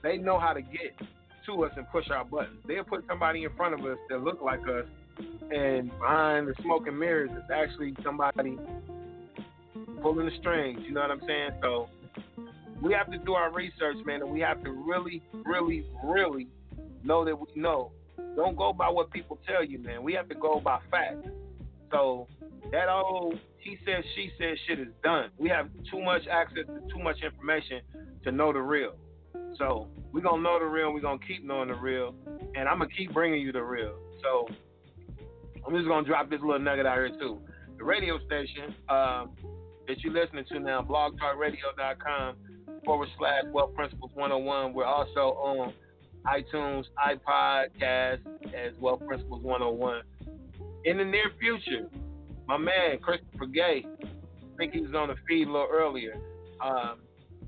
they know how to get to us and push our buttons. They'll put somebody in front of us that look like us, and behind the smoke and mirrors is actually somebody pulling the strings. You know what I'm saying? So we have to do our research, man, and we have to really, really, really know that we know. Don't go by what people tell you, man. We have to go by facts. So that old he said she said shit is done. We have too much access to too much information to know the real. So we're gonna know the real. We're gonna keep knowing the real, and I'm gonna keep bringing you the real. So I'm just gonna drop this little nugget out here too. The radio station um, that you're listening to now, blogtalkradio.com forward slash Wealth Principles 101. We're also on iTunes, iPod, Cast as Wealth Principles 101. In the near future, my man Christopher Gay, I think he was on the feed a little earlier. Um,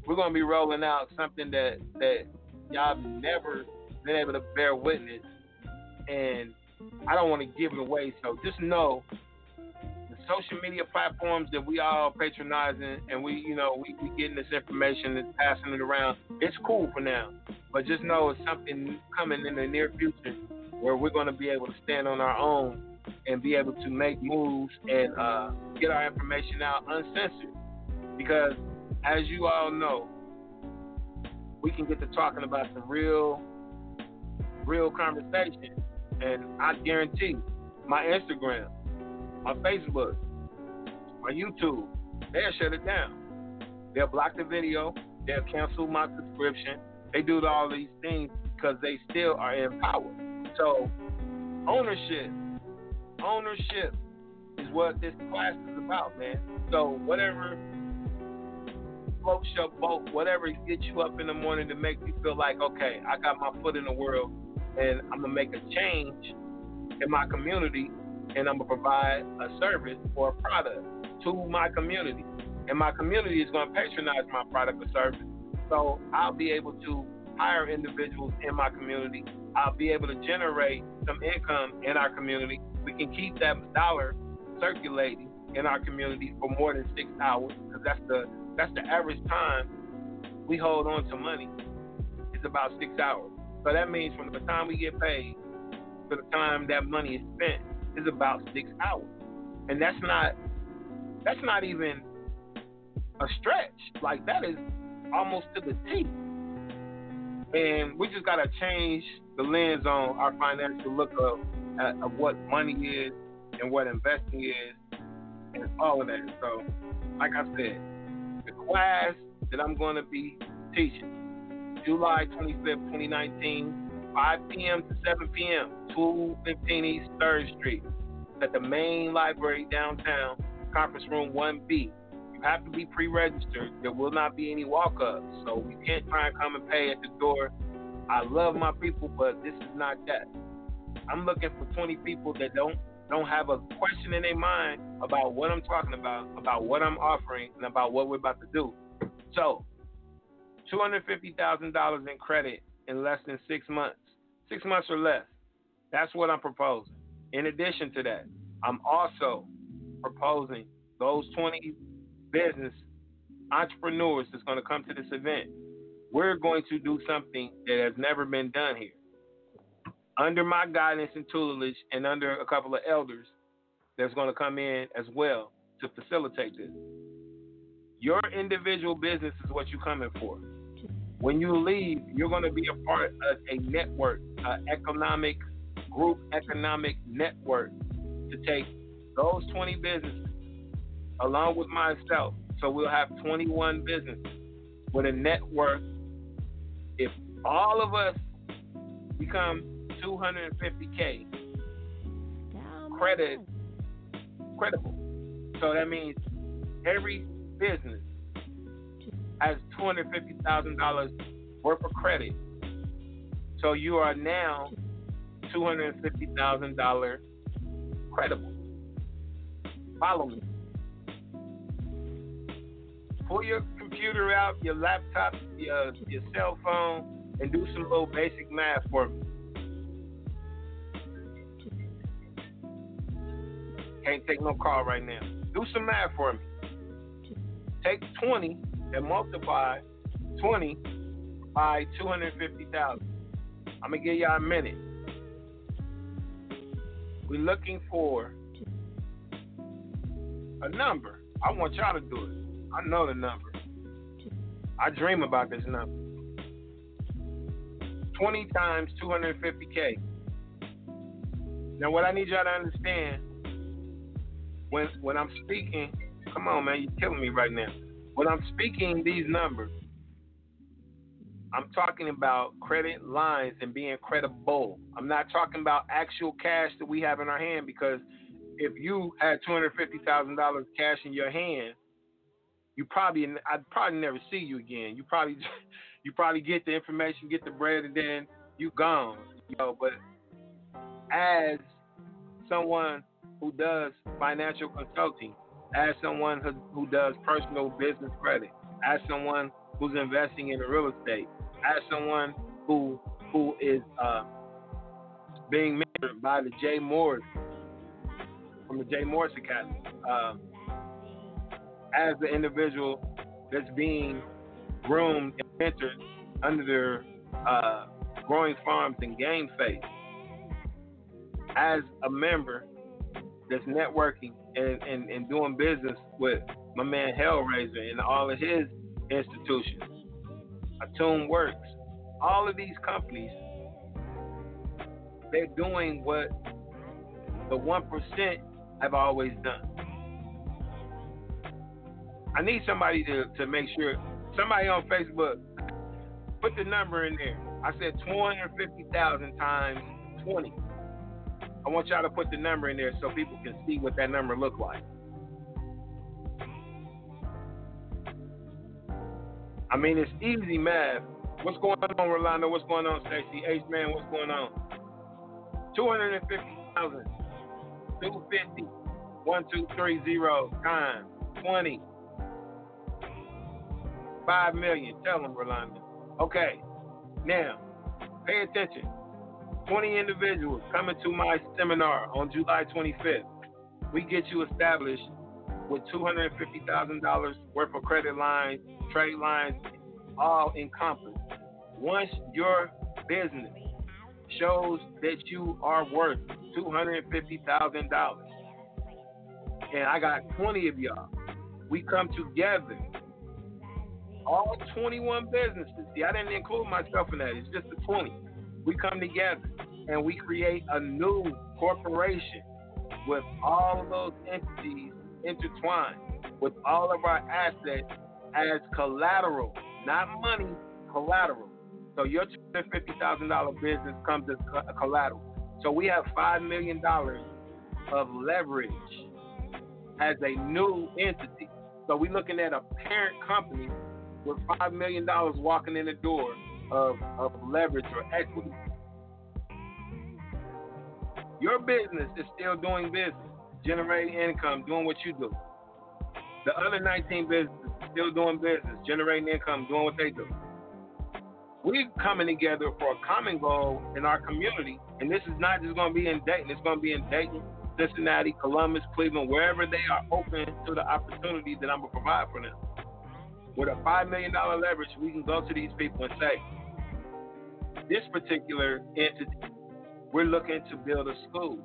we're gonna be rolling out something that that y'all never been able to bear witness, and I don't want to give it away. So just know social media platforms that we all patronizing, and we you know we, we getting this information and passing it around. It's cool for now, but just know it's something coming in the near future where we're going to be able to stand on our own and be able to make moves and uh, get our information out uncensored. Because as you all know, we can get to talking about some real, real conversation. And I guarantee my Instagram, my Facebook, my YouTube, they'll shut it down. They'll block the video. They'll cancel my subscription. They do all these things because they still are in power. So, ownership, ownership is what this class is about, man. So, whatever floats your boat, whatever gets you up in the morning to make you feel like, okay, I got my foot in the world and I'm going to make a change in my community and I'm to provide a service or a product to my community. And my community is to patronize my product or service. So I'll be able to hire individuals in my community. I'll be able to generate some income in our community. We can keep that dollar circulating in our community for more than six hours because that's the that's the average time we hold on to money. It's about six hours. So that means from the time we get paid to the time that money is spent is about six hours. And that's not that's not even a stretch. Like that is almost to the T. And we just gotta change the lens on our financial look of, uh, of what money is and what investing is and all of that. So, like I said, the class that I'm going to be teaching, July 25th, 2019, 5 p.m. to 7 p.m., 215 East 3rd Street, at the main library downtown, conference room 1B. You have to be pre-registered. There will not be any walk-ups, so you can't try and come and pay at the door. I love my people, but this is not that. I'm looking for 20 people that don't don't have a question in their mind about what I'm talking about, about what I'm offering, and about what we're about to do. So, $250,000 in credit in less than six months, six months or less. That's what I'm proposing. In addition to that, I'm also proposing those 20 business entrepreneurs that's going to come to this event. We're going to do something that has never been done here under my guidance and tutelage and under a couple of elders that's going to come in as well to facilitate this. Your individual business is what you're coming for. When you leave, you're going to be a part of a network, an economic group, economic network to take those 20 businesses along with myself. So we'll have 21 businesses with a network. If all of us become 250k credit credible. So that means every business thousand dollars worth of credit. So you are now two hundred fifty thousand dollar credible. Follow me. Pull your computer out, your laptop, your your cell phone, and do some little basic math for me. Can't take no call right now. Do some math for me. Take 20 and multiply 20 by 250,000. I'm going to give y'all a minute. We're looking for a number. I want y'all to do it. I know the number. I dream about this number. 20 times 250K. Now, what I need y'all to understand when when I'm speaking, come on, man, you're killing me right now. When I'm speaking these numbers, I'm talking about credit lines and being credible. I'm not talking about actual cash that we have in our hand because if you had two hundred fifty thousand dollars cash in your hand, you probably I'd probably never see you again. You probably you probably get the information, get the bread, and then you gone. You know, but as someone who does financial consulting, as someone who, who does personal business credit, Ask someone who's investing in real estate, Ask someone who who is uh, being mentored by the Jay Moores from the Jay Morris Academy, uh, as the individual that's being groomed and mentored under their uh, growing farms and game face, as a member that's networking and, and, and doing business with my man Hellraiser and all of his institutions. Attune Works, all of these companies, they're doing what the 1% have always done. I need somebody to, to make sure, somebody on Facebook, put the number in there. I said 250,000 times 20. I want y'all to put the number in there so people can see what that number look like. I mean, it's easy math. What's going on, Rolando? What's going on, Stacy? H man, what's going on? 250,000, 250, 1230 times 20, 5 million. Tell them, Rolando. Okay, now, pay attention. 20 individuals coming to my seminar on July 25th. We get you established with $250,000 worth of credit lines, trade lines, all encompassed. Once your business shows that you are worth $250,000, and I got 20 of y'all, we come together. All 21 businesses. See, I didn't include myself in that. It's just the 20 we come together and we create a new corporation with all of those entities intertwined, with all of our assets as collateral, not money, collateral. So your $250,000 business comes as collateral. So we have $5 million of leverage as a new entity. So we're looking at a parent company with $5 million walking in the door of, of leverage or equity. Your business is still doing business, generating income, doing what you do. The other 19 businesses still doing business, generating income, doing what they do. We're coming together for a common goal in our community, and this is not just going to be in Dayton. It's going to be in Dayton, Cincinnati, Columbus, Cleveland, wherever they are open to the opportunity that I'm going to provide for them. With a $5 million leverage, we can go to these people and say, this particular entity, we're looking to build a school.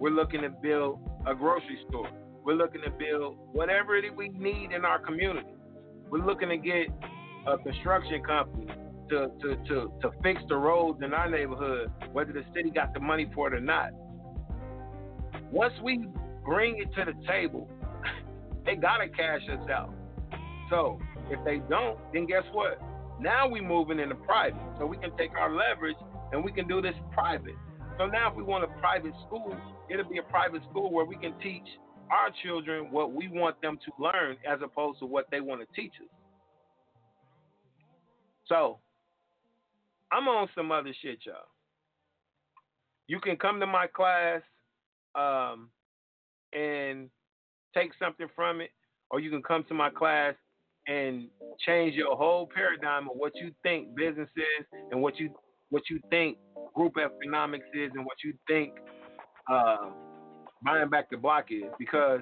We're looking to build a grocery store. We're looking to build whatever it is we need in our community. We're looking to get a construction company to, to, to, to fix the roads in our neighborhood, whether the city got the money for it or not. Once we bring it to the table, they gotta cash us out. So if they don't, then guess what? Now we moving into private, so we can take our leverage and we can do this private. So now, if we want a private school, it'll be a private school where we can teach our children what we want them to learn, as opposed to what they want to teach us. So, I'm on some other shit, y'all. You can come to my class um, and take something from it, or you can come to my class and change your whole paradigm of what you think business is and what you what you think group economics is and what you think uh, buying back the block is because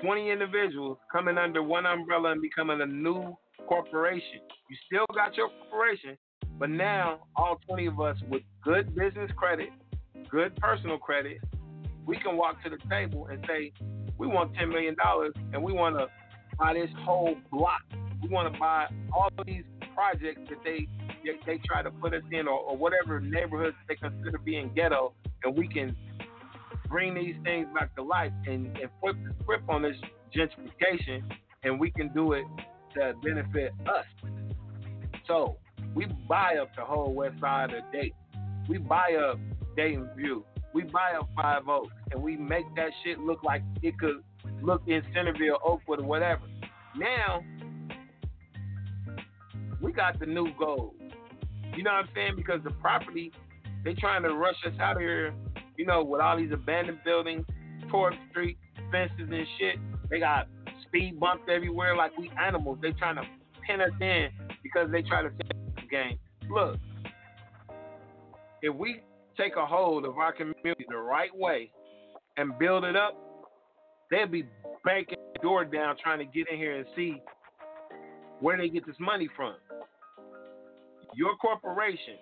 20 individuals coming under one umbrella and becoming a new corporation. You still got your corporation, but now all 20 of us with good business credit, good personal credit, we can walk to the table and say, we want $10 million and we want to buy this whole block. We want to buy all of these projects that they they, they try to put us in, or, or whatever neighborhoods they consider being ghetto, and we can bring these things back to life and, and flip the script on this gentrification, and we can do it to benefit us. So we buy up the whole west side of Dayton. We buy up Dayton View. We buy up Five Oaks, and we make that shit look like it could look in Centerville, Oakwood, or whatever. Now we got the new gold. You know what I'm saying? Because the property, they trying to rush us out of here. You know, with all these abandoned buildings, Torp Street, fences and shit. They got speed bumps everywhere like we animals. They trying to pin us in because they try to the game. Look, if we take a hold of our community the right way and build it up, they'll be breaking the door down trying to get in here and see where they get this money from. Your corporation,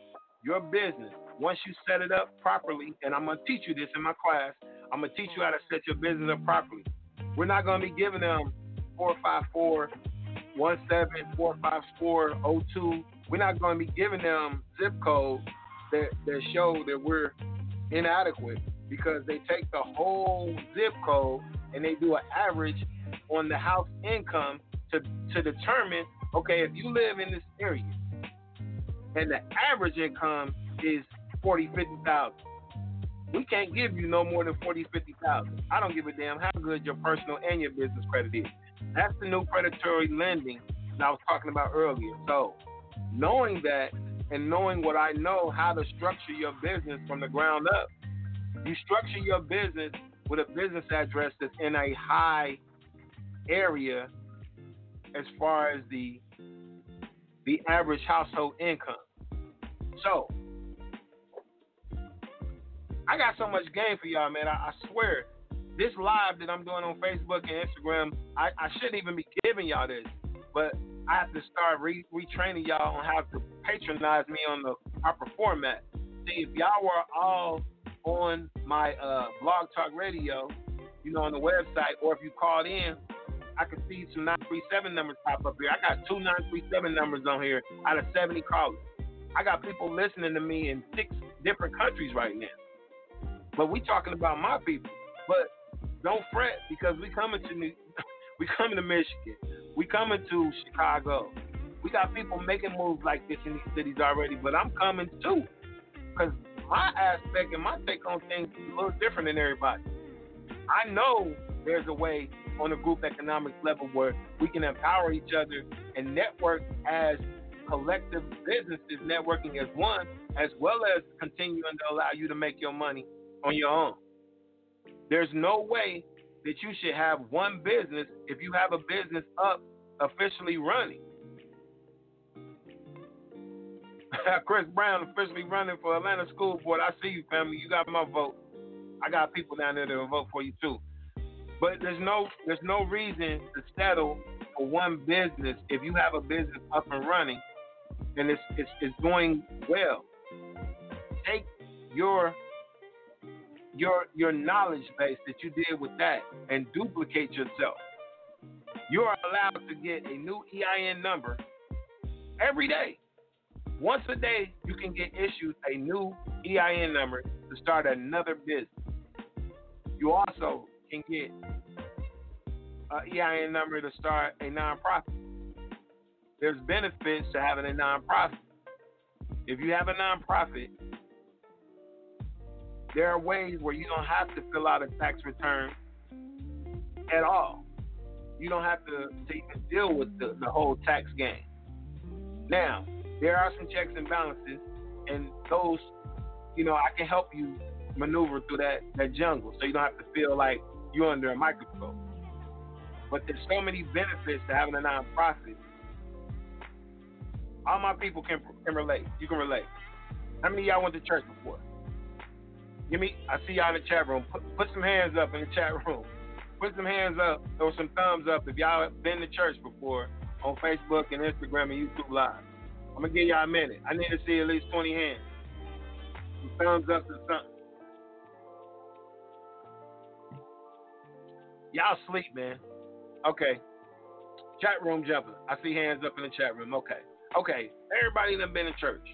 your business, once you set it up properly, and I'm gonna teach you this in my class, I'm gonna teach you how to set your business up properly. We're not gonna be giving them four five four one seven four five four oh two. We're not gonna be giving them zip codes that that show that we're inadequate because they take the whole zip code and they do an average on the house income to to determine okay if you live in this area and the average income is forty fifty thousand. We can't give you no more than forty fifty thousand. I don't give a damn how good your personal and your business credit is. That's the new predatory lending that I was talking about earlier. So knowing that and knowing what I know how to structure your business from the ground up, you structure your business with a business address that's in a high area as far as the the average household income. So I got so much game for y'all, man. I, I swear, this live that I'm doing on Facebook and Instagram, I, I shouldn't even be giving y'all this, but I have to start re- retraining y'all on how to patronize me on the proper format. See, if y'all were all on my uh, blog talk radio, you know, on the website, or if you called in, I can see some 937 numbers pop up here. I got two 937 numbers on here out of 70 callers. I got people listening to me in six different countries right now. But we talking about my people. But don't fret because we coming to New, we coming to Michigan. We coming to Chicago. We got people making moves like this in these cities already, but I'm coming too. Because my aspect and my take on things is a little different than everybody. I know there's a way on a group economics level where we can empower each other and network as collective businesses, networking as one, as well as continuing to allow you to make your money on your own. There's no way that you should have one business if you have a business up officially running. Chris Brown officially running for Atlanta School Board. I see you, family. You got my vote. I got people down there that will vote for you too. But there's no there's no reason to settle for one business if you have a business up and running and it's it's, it's going well. Take your your your knowledge base that you did with that and duplicate yourself. You are allowed to get a new EIN number every day. Once a day, you can get issued a new EIN number to start another business. You also can get an EIN number to start a nonprofit. There's benefits to having a nonprofit. If you have a nonprofit, there are ways where you don't have to fill out a tax return at all. You don't have to, to even deal with the, the whole tax game. Now, there are some checks and balances, and those, you know, I can help you maneuver through that, that jungle so you don't have to feel like you're under a microscope. But there's so many benefits to having a nonprofit. All my people can, can relate. You can relate. How many y'all went to church before? Give me. I see y'all in the chat room. Put, put some hands up in the chat room. Put some hands up or some thumbs up if y'all been to church before on Facebook and Instagram and YouTube Live. I'm gonna give y'all a minute. I need to see at least 20 hands. Some thumbs up or something. Y'all sleep, man. Okay. Chat room jumping. I see hands up in the chat room. Okay. Okay. Everybody done been in church.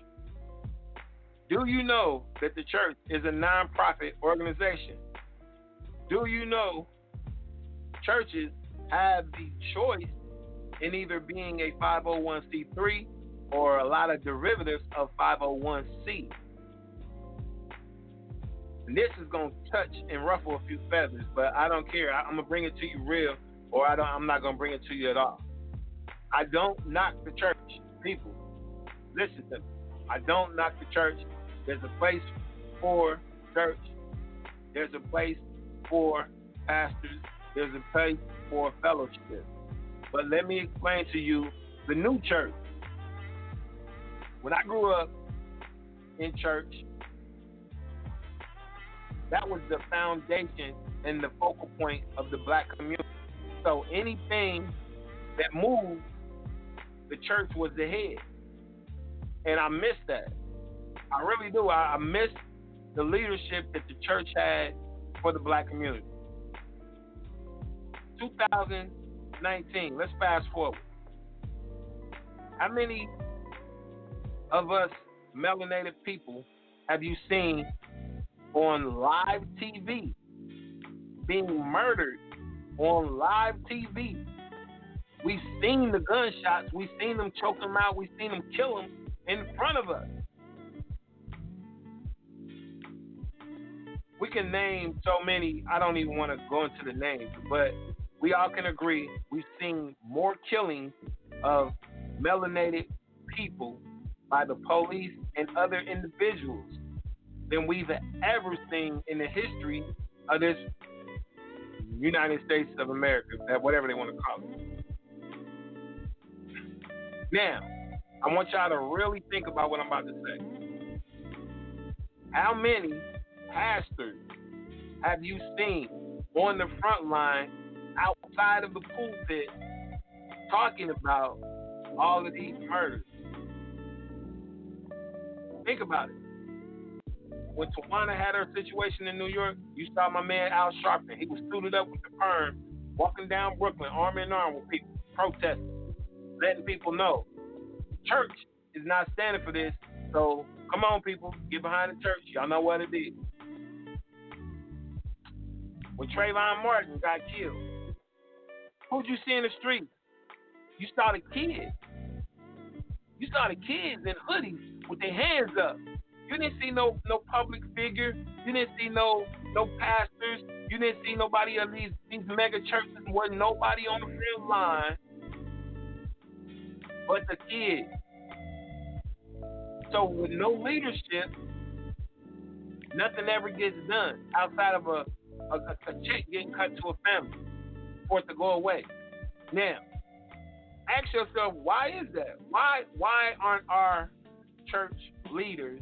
Do you know that the church is a nonprofit organization? Do you know churches have the choice in either being a 501c3 or a lot of derivatives of 501c? And this is gonna touch and ruffle a few feathers, but I don't care. I, am gonna bring it to you real, or I don't. I'm not gonna bring it to you at all. I don't knock the church, people. Listen to me. I don't knock the church. There's a place for church. There's a place for pastors. There's a place for fellowship. But let me explain to you the new church. When I grew up in church, that was the foundation and the focal point of the black community. So anything that moved, the church was the head. And I miss that. I really do. I, I miss the leadership that the church had for the black community. 2019, let's fast forward. How many of us melanated people have you seen on live TV, being murdered on live TV. We've seen the gunshots. We've seen them choke them out. We've seen them kill them in front of us. We can name so many. I don't even want to go into the names, but we all can agree we've seen more killing of melanated people by the police and other individuals than we've ever seen in the history of this United States of America, that whatever they want to call it. Now, I want y'all to really think about what I'm about to say. How many pastors have you seen on the front line outside of the pulpit talking about all of these murders? Think about it when Tawana had her situation in New York, you saw my man Al Sharpton. He was suited up with the perm, walking down Brooklyn, arm in arm with people, protesting, letting people know church is not standing for this. So come on, people, get behind the church. Y'all know what it is. When Trayvon Martin got killed, who'd you see in the street? You saw the kids. You saw the kids in hoodies with their hands up. You didn't see no no public figure. You didn't see no no pastors. You didn't see nobody of these these mega churches. Wasn't nobody on the front line but the kids. So with no leadership, nothing ever gets done outside of a a, a check getting cut to a family for it to go away. Now, ask yourself, why is that? Why why aren't our church leaders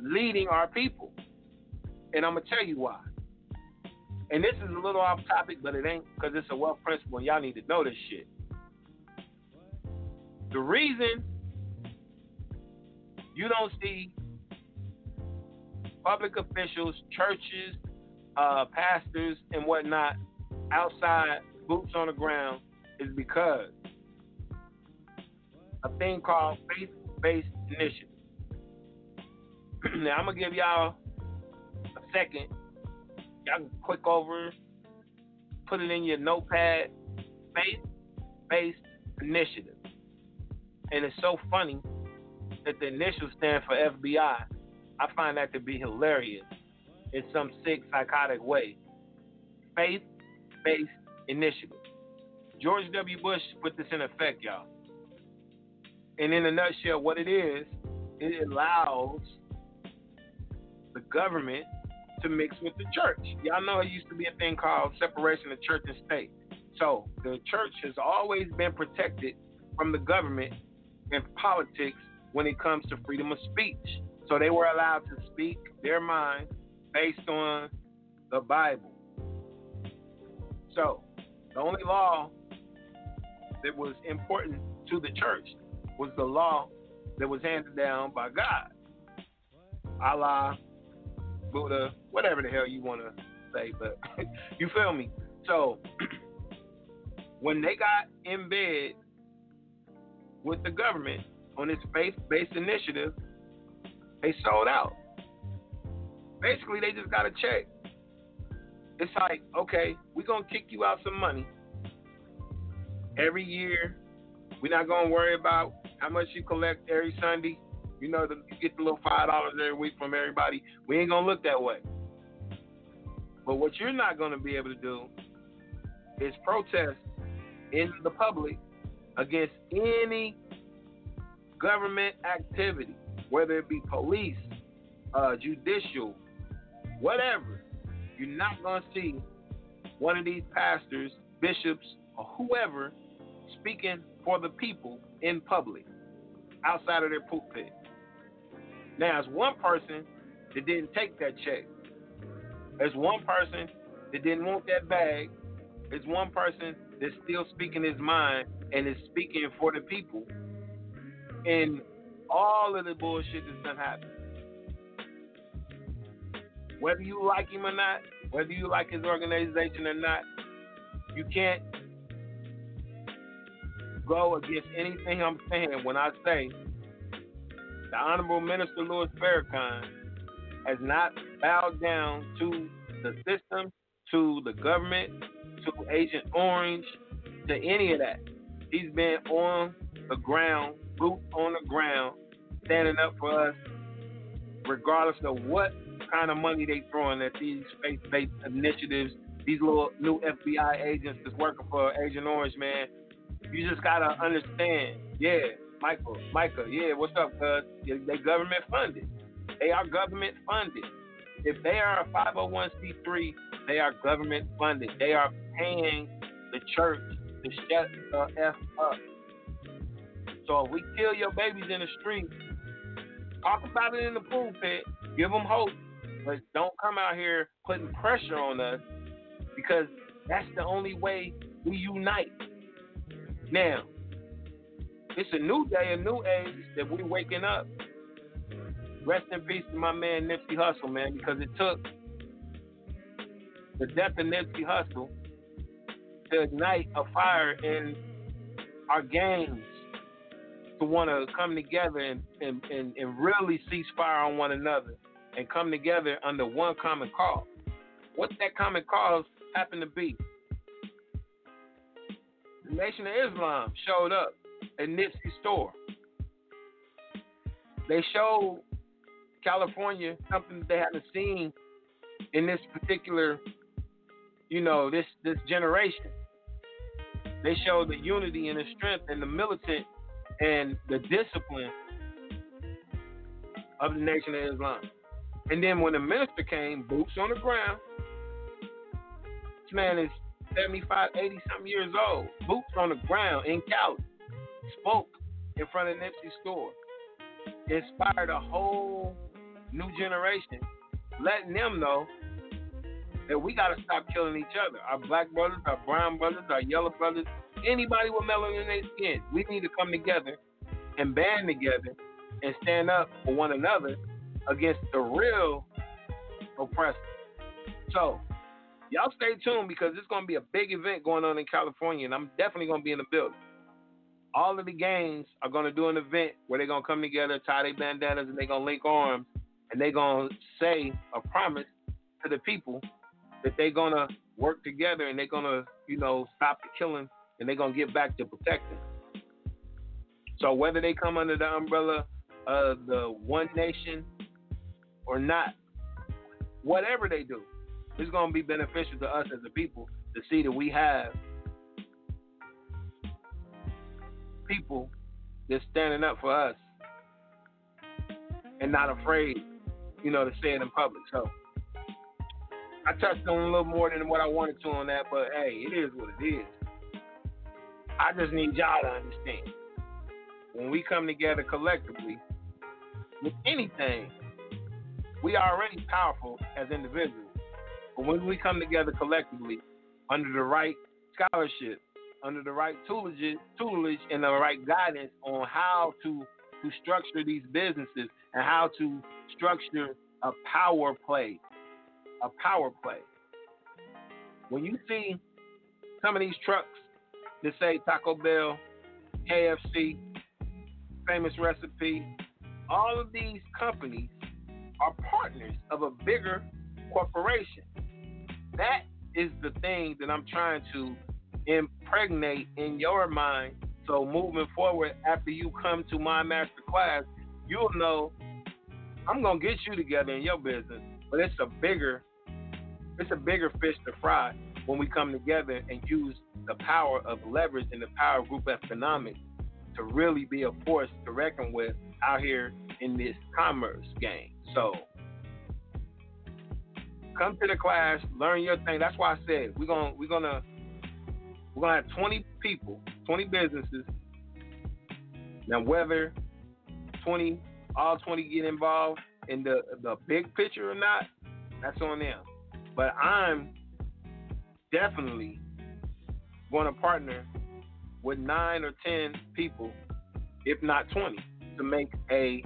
leading our people. And I'm to tell you why. And this is a little off topic, but it ain't because it's a wealth principle and y'all need to know this shit. The reason you don't see public officials, churches, uh, pastors, and whatnot outside, boots on the ground, is because a thing called faith based initiative. now I'm gonna give y'all a second. Y'all can click over, put it in your notepad. Faith-based initiative, and it's so funny that the initials stand for FBI. I find that to be hilarious in some sick, psychotic way. Faith-based initiative. George W. Bush put this in effect, y'all. And in a nutshell, what it is, it allows the government to mix with the church. Y'all know it used to be a thing called separation of church and state. So the church has always been protected from the government and politics when it comes to freedom of speech. So they were allowed to speak their mind based on the Bible. So the only law that was important to the church was the law that was handed down by God. Allah, Buddha, whatever the hell you want to say, but you feel me? So when they got in bed with the government on this faith-based initiative, they sold out. Basically, they just got a check it's like, okay, we're gonna kick you out some money every year. We're not gonna worry about how much you collect every Sunday. You know, the, you get the little five dollars every week from everybody. We ain't gonna look that way. But what you're not gonna be able to do is protest in the public against any government activity, whether it be police, uh, judicial, whatever. You're not to see one of these pastors, bishops, or whoever speaking for the people in public outside of their poop pit. Now, as one person that didn't take that check, as one person that didn't want that bag, as one person that's still speaking his mind and is speaking for the people, and all of the bullshit that's done happened. Whether you like him or not, whether you like his organization or not, you can't go against anything I'm saying when I say the Honorable Minister Louis Farrakhan has not bowed down to the system, to the government, to Agent Orange, to any of that. He's been on the ground, boots on the ground, standing up for us, regardless of what kind of money they throwing at these faith-based initiatives, these little new FBI agents that's working for Agent Orange, man. You just gotta understand, yeah, Michael, Michael. yeah, what's up, cuz? They government funded. They are government funded. If they are a 501c3, they are government funded. They are paying the church to shut the F up. So if we kill your babies in the street, talk about it in the pulpit, give them hope, but don't come out here putting pressure on us because that's the only way we unite. Now, it's a new day, a new age that we're waking up. Rest in peace to my man Nipsey Hussle, man, because it took the death of Nipsey Hussle to ignite a fire in our gangs to want to come together and, and, and, and really cease fire on one another and come together under one common cause. What that common cause happened to be? The Nation of Islam showed up at Nipsey's store. They showed California something that they hadn't seen in this particular, you know, this this generation. They showed the unity and the strength and the militant and the discipline of the Nation of Islam. And then when the minister came, boots on the ground. This man is 75, 80 something years old. Boots on the ground in Cali. Spoke in front of Nipsey's store. Inspired a whole new generation, letting them know that we got to stop killing each other. Our black brothers, our brown brothers, our yellow brothers, anybody with melanin in their skin. We need to come together and band together and stand up for one another against the real oppressor. So, y'all stay tuned because it's going to be a big event going on in California, and I'm definitely going to be in the building. All of the gangs are going to do an event where they're going to come together, tie their bandanas, and they're going to link arms, and they're going to say a promise to the people that they're going to work together and they're going to, you know, stop the killing and they're going to get back to protecting. So whether they come under the umbrella of the One Nation or not, whatever they do, it's going to be beneficial to us as a people to see that we have people that's standing up for us and not afraid, you know, to say it in public. So I touched on a little more than what I wanted to on that, but hey, it is what it is. I just need y'all to understand. When we come together collectively with anything, we are already powerful as individuals. But when we come together collectively under the right scholarship, under the right tutelage, tutelage and the right guidance on how to to structure these businesses and how to structure a power play. A power play. When you see some of these trucks that say Taco Bell, KFC, Famous Recipe, all of these companies are partners of a bigger corporation. That is the thing that I'm trying to impregnate in your mind. So moving forward, after you come to my master class, you'll know I'm gonna get you together in your business, but it's a bigger, it's a bigger fish to fry when we come together and use the power of leverage and the power of group economics to really be a force to reckon with out here in this commerce game. So come to the class, learn your thing. That's why I said we're gonna we're gonna we're gonna have 20 people, 20 businesses. Now whether 20 all 20 get involved in the the big picture or not, that's on them. But I'm definitely going to partner with nine or 10 people, if not 20, to make a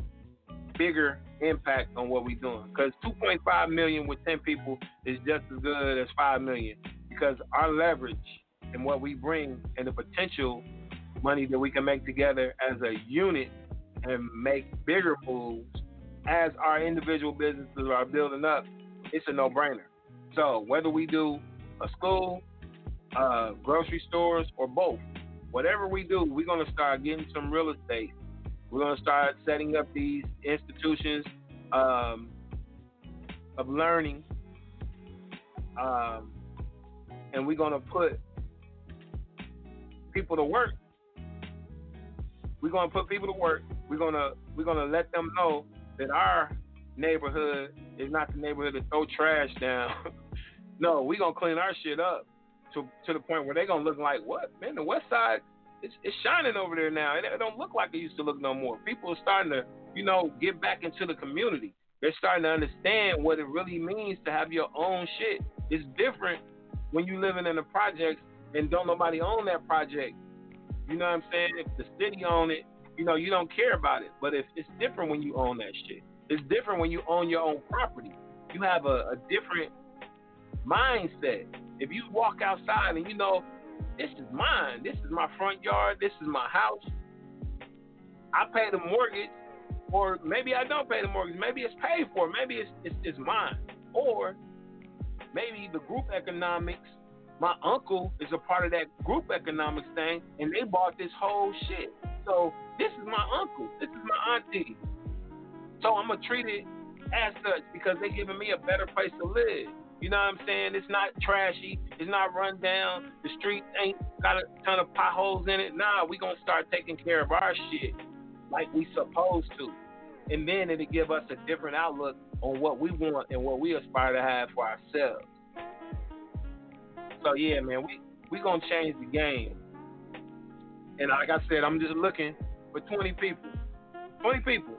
bigger impact on what we're doing. Because 2.5 million with 10 people is just as good as 5 million. Because our leverage and what we bring and the potential money that we can make together as a unit and make bigger moves as our individual businesses are building up, it's a no-brainer. So whether we do a school, uh, grocery stores, or both, whatever we do, we're gonna start getting some real estate. We're gonna start setting up these institutions um, of learning, um, and we're gonna put people to work. We're gonna put people to work. We're gonna we're gonna let them know that our neighborhood is not the neighborhood to throw trash down. no, we're gonna clean our shit up to to the point where they're gonna look like what man the West Side it's, it's shining over there now. It, it don't look like it used to look no more. People are starting to you know get back into the community. They're starting to understand what it really means to have your own shit. It's different when you living in the projects and don't nobody own that project. You know what I'm saying? If the city own it, you know you don't care about it. But if it's different when you own that shit. It's different when you own your own property. You have a, a different mindset. If you walk outside and you know this is mine, this is my front yard, this is my house. I pay the mortgage, or maybe I don't pay the mortgage. Maybe it's paid for. Maybe it's it's, it's mine, or maybe the group economics. My uncle is a part of that group economics thing, and they bought this whole shit. So this is my uncle. This is my auntie. So I'm gonna treat it as such because they're giving me a better place to live. You know what I'm saying? It's not trashy. It's not run down. The streets ain't got a ton of potholes in it. Nah, we gonna start taking care of our shit like we supposed to, and then it'll give us a different outlook on what we want and what we aspire to have for ourselves. So yeah, man, we we gonna change the game. And like I said, I'm just looking for 20 people. 20 people.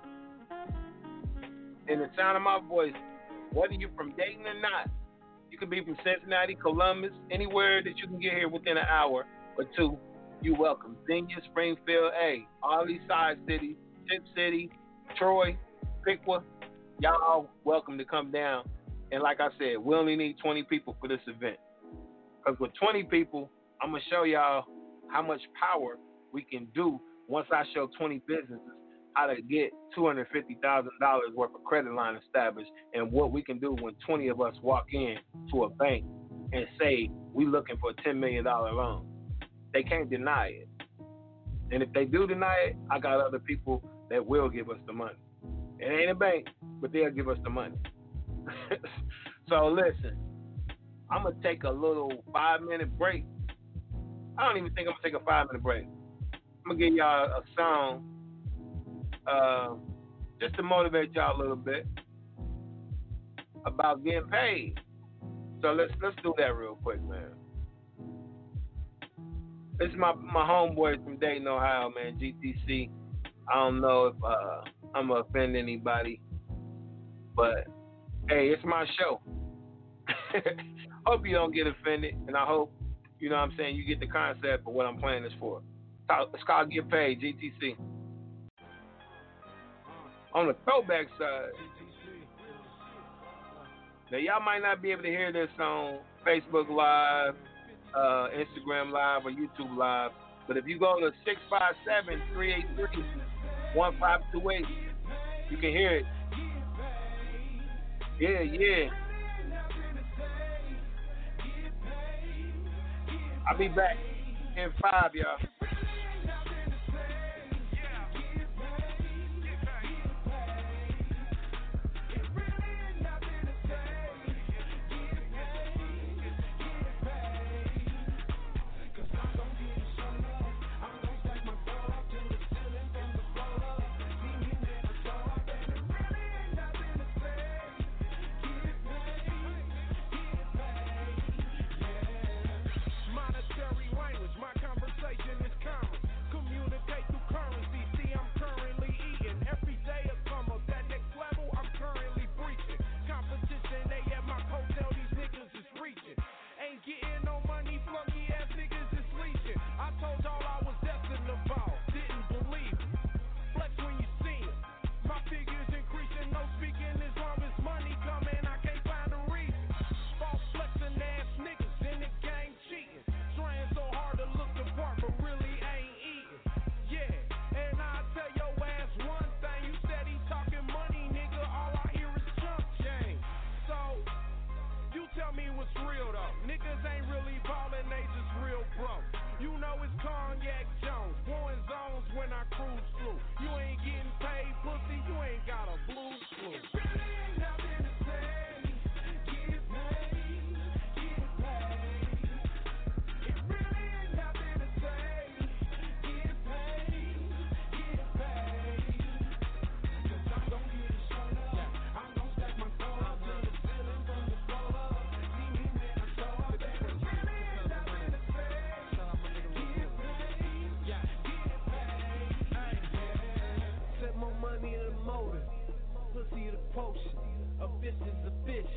In the sound of my voice, whether you're from Dayton or not, you could be from Cincinnati, Columbus, anywhere that you can get here within an hour or two. You welcome. Xenia, Springfield, A, all these side cities, Tipp City, Troy, Piqua, y'all welcome to come down. And like I said, we only need 20 people for this event. Because with 20 people, I'm going to show y'all how much power we can do once I show 20 businesses how to get $250,000 worth of credit line established and what we can do when 20 of us walk in to a bank and say we're looking for a $10 million loan. They can't deny it. And if they do deny it, I got other people that will give us the money. It ain't a bank, but they'll give us the money. so listen, I'm gonna take a little five minute break. I don't even think I'm gonna take a five minute break. I'm gonna give y'all a song uh, just to motivate y'all a little bit about getting paid. So let's let's do that real quick, man. This is my my homeboy from Dayton, Ohio, man. GTC. I don't know if uh, I'm gonna offend anybody, but hey, it's my show. hope you don't get offended, and I hope you know what I'm saying you get the concept of what I'm playing this for. It's called Get Paid, GTC on the throwback side. Now y'all might not be able to hear this on Facebook Live, uh, Instagram Live, or YouTube Live, but if you go to 657-383-1528, you can hear it. Yeah, yeah. I'll be back in five, y'all. Getting bro. You know it's Cognac Jones, pouring zones when I cruise through. You ain't getting paid, pussy, you ain't got a blue clue. Really ain't nothing soda. Pussy the potion. A bitch is a fish.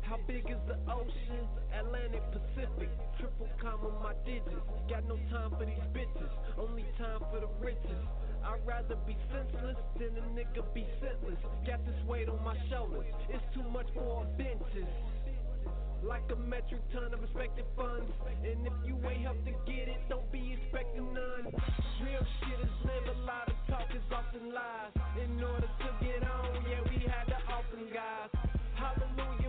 How big is the ocean? Atlantic, Pacific. Triple comma my digits. Got no time for these bitches. Only time for the riches. I'd rather be senseless than a nigga be senseless. Got this weight on my shoulders. It's too much for offenses. benches. Like a metric ton of expected funds. And if you ain't helped to get it, don't be expecting none. Real shit is live a lot of talk is often lies. In order to get on, yeah, we had to often guys. Hallelujah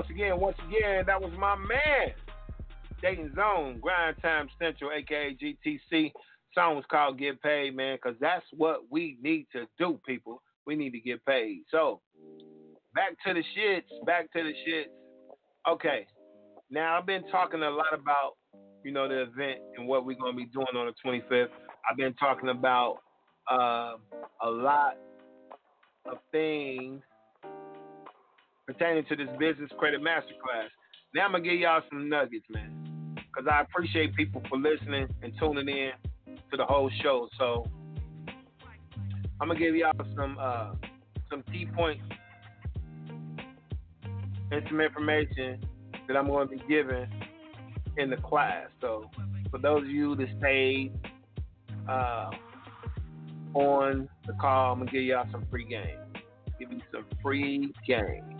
Once again, once again, that was my man, Dayton Zone, Grind Time Central, aka GTC. Song was called Get Paid, man, because that's what we need to do, people. We need to get paid. So, back to the shits, back to the shits. Okay, now I've been talking a lot about, you know, the event and what we're going to be doing on the 25th. I've been talking about uh, a lot of things pertaining to this business credit masterclass. Now I'm gonna give y'all some nuggets, man, because I appreciate people for listening and tuning in to the whole show. So I'm gonna give y'all some uh, some key points and some information that I'm going to be giving in the class. So for those of you that stayed uh, on the call, I'm gonna give y'all some free game. Give you some free game.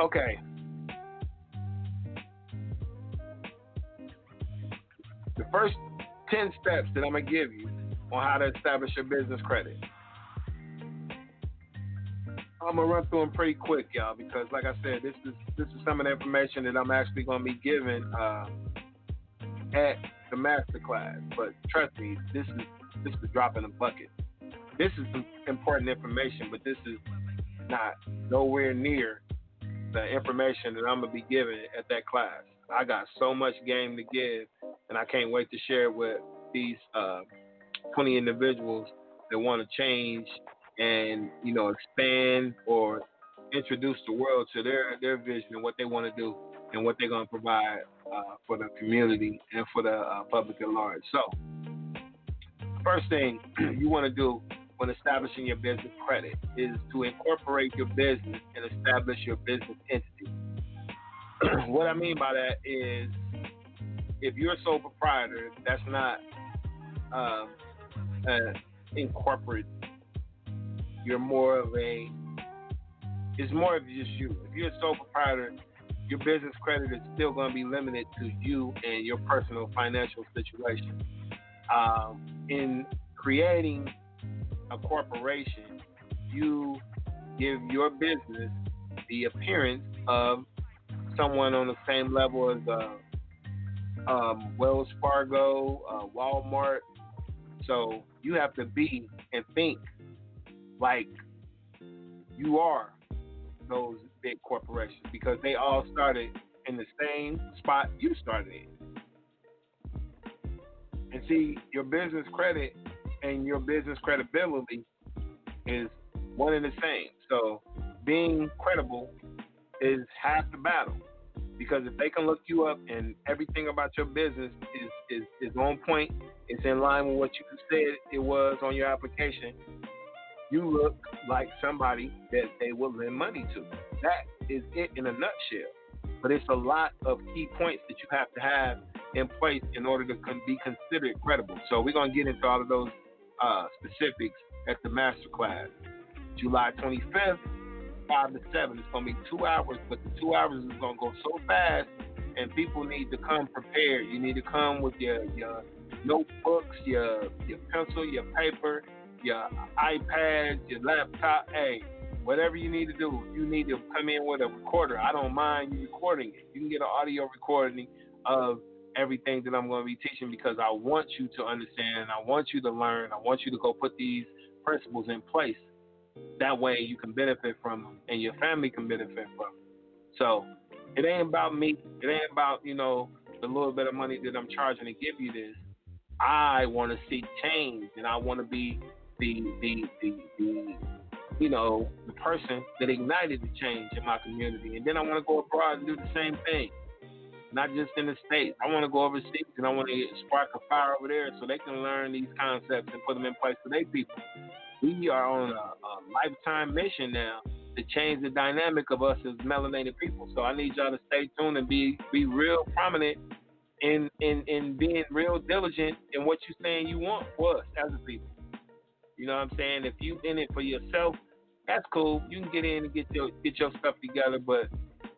Okay. The first 10 steps that I'm going to give you on how to establish your business credit. I'm gonna run through them pretty quick, y'all, because like I said, this is this is some of the information that I'm actually gonna be giving uh, at the masterclass. But trust me, this is this is a bucket. This is important information, but this is not nowhere near the information that I'm gonna be giving at that class. I got so much game to give, and I can't wait to share with these uh, 20 individuals that want to change and you know expand or introduce the world to their their vision and what they want to do and what they're to provide uh, for the community and for the uh, public at large. So, first thing you want to do when establishing your business credit is to incorporate your business and establish your business entity. what I mean by that is if you're a sole proprietor, that's not um, uh, incorporate. You're more of a. It's more of just you. If you're a sole proprietor, your business credit is still going to be limited to you and your personal financial situation. Um, in creating a corporation, you give your business the appearance of someone on the same level as uh, um, Wells Fargo, uh, Walmart. So you have to be and think like you are those big corporations because they all started in the same spot you started in. And see, your business credit and your business credibility is one and the same. So being credible is half the battle. Because if they can look you up and everything about your business is, is, is on point, it's in line with what you said it was on your application, you look like somebody that they will lend money to. That is it in a nutshell. But it's a lot of key points that you have to have in place in order to be considered credible. So we're going to get into all of those uh, specifics at the master class. July 25th, 5 to 7. It's going to be two hours, but the two hours is going to go so fast, and people need to come prepared. You need to come with your, your notebooks, your, your pencil, your paper, your iPad, your laptop. Hey, whatever you need to do, you need to come in with a recorder. I don't mind you recording it. You can get an audio recording of everything that I'm going to be teaching because I want you to understand, I want you to learn, I want you to go put these principles in place. That way you can benefit from them and your family can benefit from them. So it ain't about me. It ain't about, you know, the little bit of money that I'm charging to give you this. I want to see change and I want to be the, the, the, the, you know, the person that ignited the change in my community. And then I want to go abroad and do the same thing not just in the States. I want to go overseas and I want to spark a fire over there so they can learn these concepts and put them in place for their people. We are on a, a lifetime mission now to change the dynamic of us as melanated people. So I need y'all to stay tuned and be be real prominent in in in being real diligent in what you're saying you want for us as a people. You know what I'm saying? If you in it for yourself, that's cool. You can get in and get your get your stuff together, but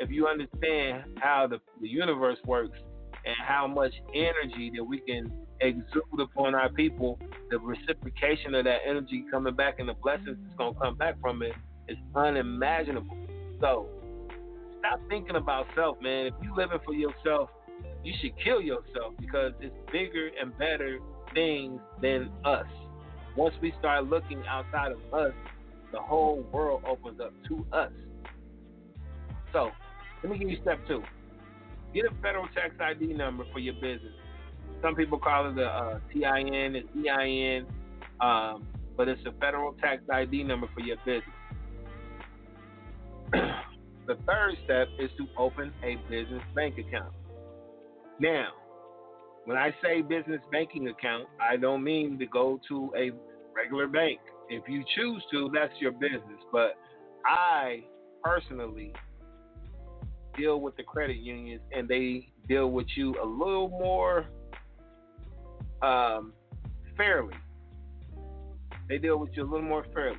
if you understand how the, the universe works and how much energy that we can exude upon our people, the reciprocation of that energy coming back and the blessings that's going to come back from it is unimaginable. So stop thinking about self, man. If you're living for yourself, you should kill yourself because it's bigger and better things than us. Once we start looking outside of us, the whole world opens up to us. So let me give you step two. Get a federal tax ID number for your business. Some people call it a TIN, it's EIN, um, but it's a federal tax ID number for your business. the third step is to open a business bank account. Now, when I say business banking account, I don't mean to go to a regular bank. If you choose to, that's your business. But I personally deal with the credit unions and they deal with you a little more um, fairly. They deal with you a little more fairly.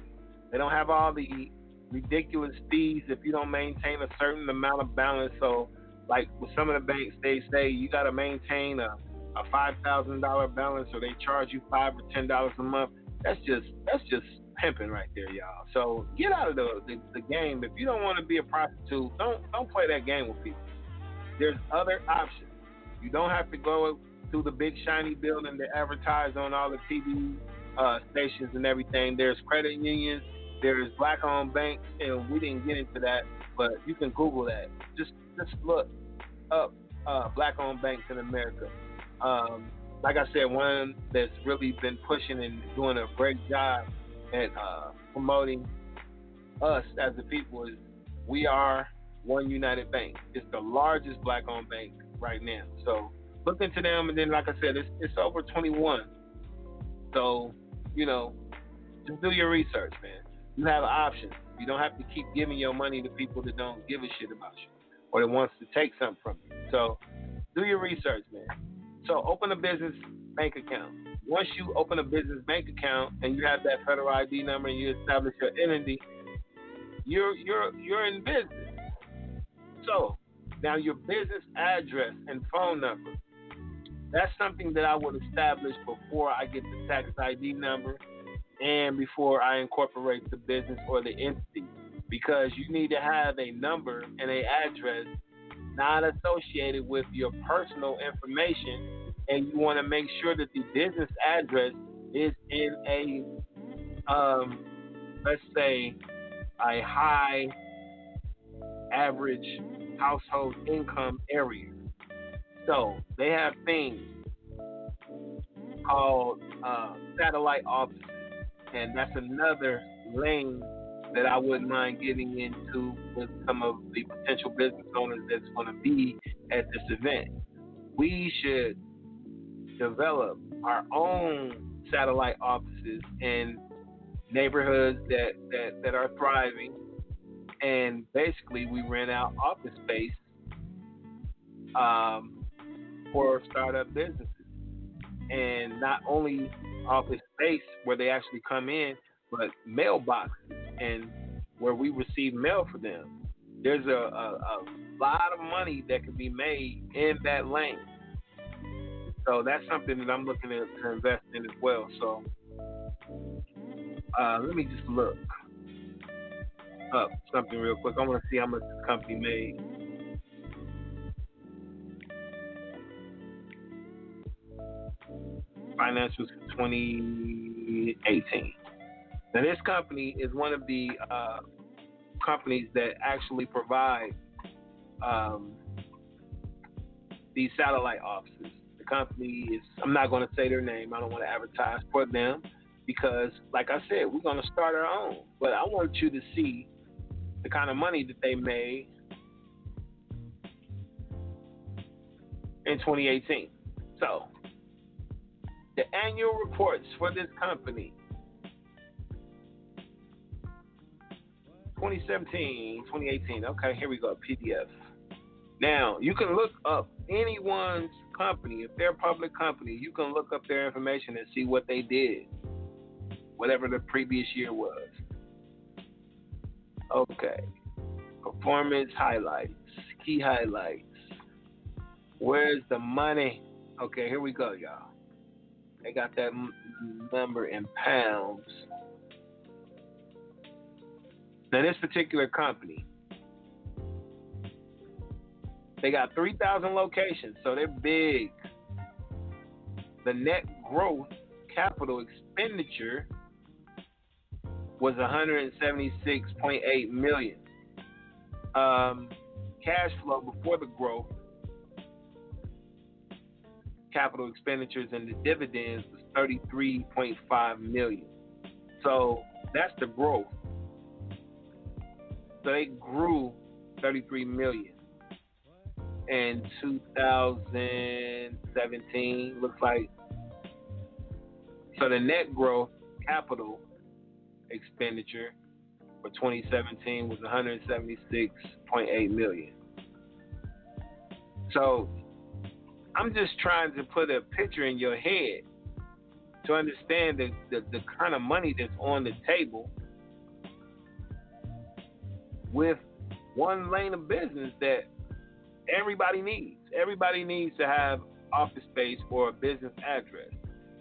They don't have all the ridiculous fees if you don't maintain a certain amount of balance. So, like with some of the banks, they say you got to maintain a, a five thousand dollar balance, or they charge you five or ten dollars a month. That's just that's just pimping right there, y'all. So get out of the, the, the game. If you don't want to be a prostitute, don't don't play that game with people. There's other options. You don't have to go to the big shiny building to advertise on all the TV uh, stations and everything. There's credit unions There's black-owned banks, and we didn't get into that, but you can Google that. Just just look up uh, black-owned banks in America. Um, like I said, one that's really been pushing and doing a great job at uh, promoting us as the people is we are OneUnited Bank. It's the largest black-owned bank right now. So look into them, and then like I said, it's it's over 21. So you know, just do your research, man. You have options. You don't have to keep giving your money to people that don't give a shit about you or that wants to take something from you. So do your research, man. So open a business bank account. Once you open a business bank account and you have that federal ID number and you establish your entity, you're you're you're in business. So now your business address and phone number. That's something that I would establish before I get the tax ID number and before I incorporate the business or the entity. Because you need to have a number and a address not associated with your personal information and you want to make sure that the business address is in a um, let's say a high average household income area. So they have things called uh, satellite offices, and that's another lane that I wouldn't mind getting into with some of the potential business owners that's going to be at this event. We should develop our own satellite offices in neighborhoods that, that, that are thriving and basically we rent out office space um, for startup businesses, and not only office space where they actually come in, but mailboxes and where we receive mail for them. There's a, a, a lot of money that can be made in that lane. So that's something that I'm looking to, to invest in as well. So uh, let me just look up something real quick. I want to see how much this company made. Financials for 2018. Now, this company is one of the uh, companies that actually provide um, these satellite offices. Company is, I'm not going to say their name, I don't want to advertise for them because, like I said, we're going to start our own. But I want you to see the kind of money that they made in 2018. So, the annual reports for this company 2017, 2018. Okay, here we go. PDF. Now, you can look up anyone's company. If they're a public company, you can look up their information and see what they did, whatever the previous year was. Okay. Performance highlights, key highlights. Where's the money? Okay, here we go, y'all. They got that m- number in pounds. Now, this particular company, they got 3,000 locations, so they're big. The net growth capital expenditure was 176.8 million. Um, cash flow before the growth, capital expenditures, and the dividends was 33.5 million. So that's the growth. So they grew 33 million in 2017. Looks like so the net growth capital expenditure for 2017 was 176.8 million. So I'm just trying to put a picture in your head to understand the, the, the kind of money that's on the table with one lane of business that everybody needs. Everybody needs to have office space or a business address.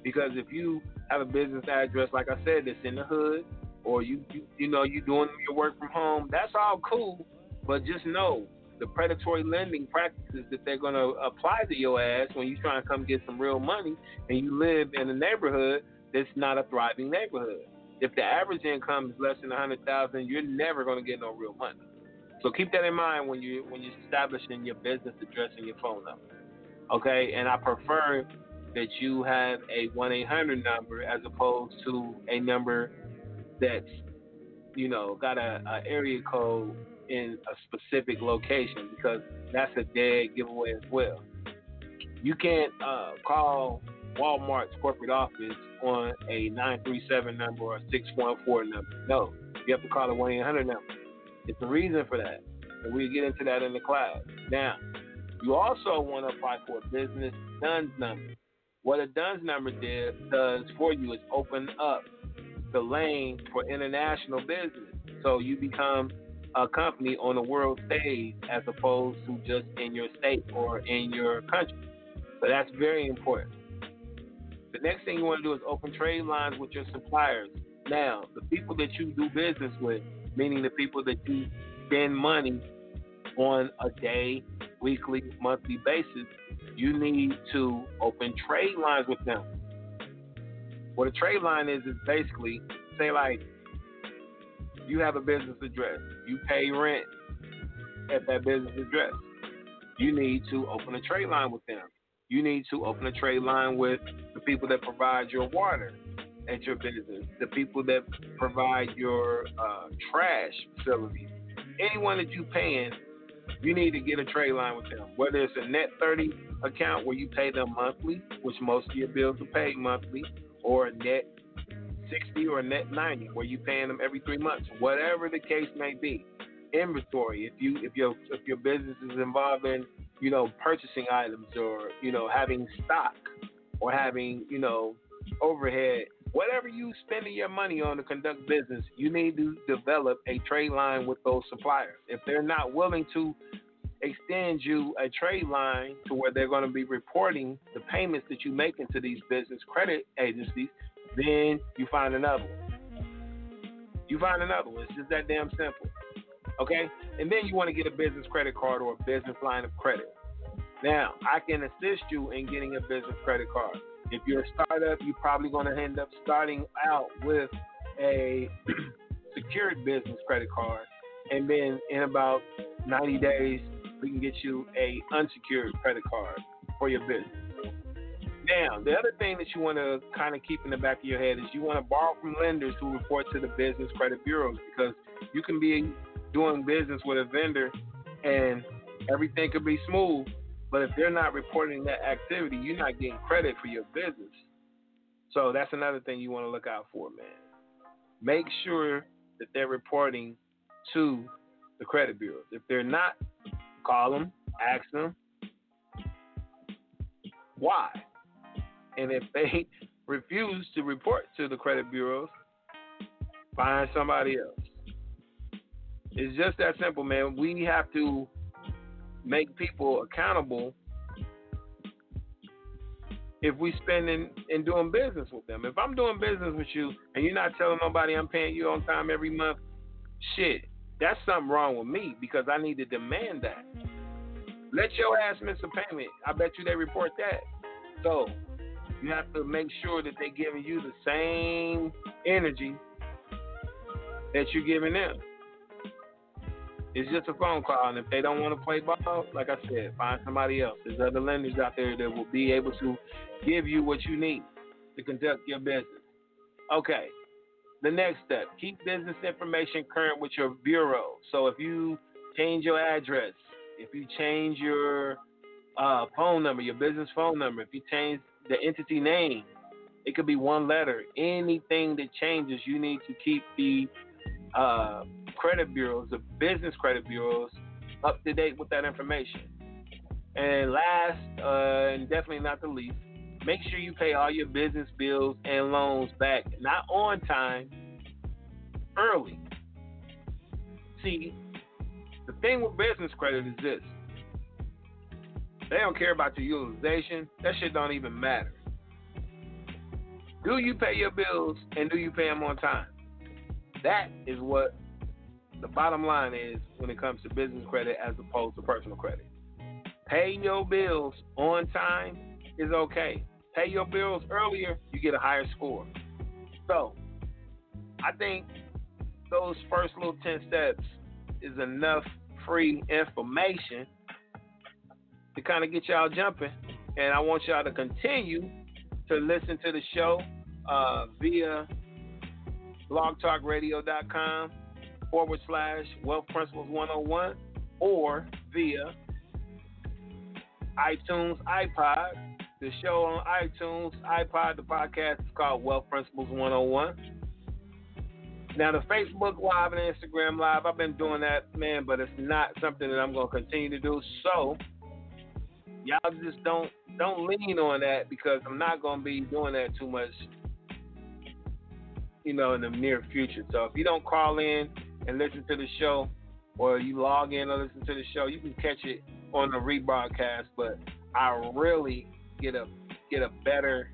Because if you have a business address, like I said, that's in the hood, or you, you you know you doing your work from home, that's all cool. But just know the predatory lending practices that they're going to apply to your ass when you try and come get some real money, and you live in a neighborhood that's not a thriving neighborhood. If the average income is less than a hundred thousand, you're never going to get no real money. So keep that in mind when you when you're establishing your business address and your phone number. Okay, and I prefer that you have a one eight hundred number as opposed to a number that's you know got a, a area code in a specific location because that's a dead giveaway as well. You can't uh, call Walmart's corporate office on a 937 number or a 614 number. No, you have to call a 1 800 number. It's a reason for that. And we get into that in the class. Now, you also want to apply for a business DUNS number. What a DUNS number did, does for you is open up the lane for international business. So you become a company on the world stage as opposed to just in your state or in your country. So that's very important. The next thing you want to do is open trade lines with your suppliers. Now, the people that you do business with, meaning the people that you spend money on a day, weekly, monthly basis, you need to open trade lines with them. What a trade line is is basically say like you have a business address, you pay rent at that business address. You need to open a trade line with them you need to open a trade line with the people that provide your water at your business, the people that provide your uh, trash facilities. Anyone that you paying, you need to get a trade line with them. Whether it's a net 30 account where you pay them monthly, which most of your bills are paid monthly, or a net 60 or a net 90 where you're paying them every three months. Whatever the case may be. Inventory. If you if your if your business is involving you know, purchasing items or, you know, having stock or having, you know, overhead, whatever you spending your money on to conduct business, you need to develop a trade line with those suppliers. If they're not willing to extend you a trade line to where they're going to be reporting the payments that you make into these business credit agencies, then you find another one. You find another one. It's just that damn simple. Okay? And then you want to get a business credit card or a business line of credit. Now, I can assist you in getting a business credit card. If you're a startup, you're probably going to end up starting out with a secured business credit card. And then in about 90 days, we can get you a unsecured credit card for your business. Now, the other thing that you want to kind of keep in the back of your head is you want to borrow from lenders who report to the business credit bureaus because you can be doing business with a vendor and everything could be smooth, but if they're not reporting that activity, you're not getting credit for your business. So that's another thing you want to look out for, man. Make sure that they're reporting to the credit bureaus. If they're not, call them, ask them why. And if they refuse to report to the credit bureaus, find somebody else. It's just that simple, man. We have to make people accountable if we spending and doing business with them. If I'm doing business with you and you're not telling nobody I'm paying you on time every month, shit, that's something wrong with me because I need to demand that. Let your ass miss a payment. I bet you they report that. So you have to make sure that they're giving you the same energy that you're giving them. It's just a phone call, and if they don't want to play ball, like I said, find somebody else. There's other lenders out there that will be able to give you what you need to conduct your business. Okay. The next step: keep business information current with your bureau. So if you change your address, if you change your uh, phone number, your business phone number, if you change the entity name, it could be one letter. Anything that changes, you need to keep the uh, credit bureaus, the business credit bureaus, up to date with that information. And last, uh, and definitely not the least, make sure you pay all your business bills and loans back, not on time, early. See, the thing with business credit is this. They don't care about your utilization. That shit don't even matter. Do you pay your bills and do you pay them on time? That is what the bottom line is when it comes to business credit as opposed to personal credit. Paying your bills on time is okay. Pay your bills earlier, you get a higher score. So, I think those first little 10 steps is enough free information to kind of get y'all jumping. And I want y'all to continue to listen to the show uh, via blogtalkradio.com forward slash Wealth Principles 101 or via iTunes, iPod. The show on iTunes, iPod, the podcast is called Wealth Principles 101. Now the Facebook Live and Instagram Live, I've been doing that, man, but it's not something that I'm gonna continue to do. So y'all just don't don't lean on that because I'm not gonna be doing that too much, you know, in the near future. So if you don't call in and listen to the show, or you log in and listen to the show, you can catch it on the rebroadcast. But I really get a get a better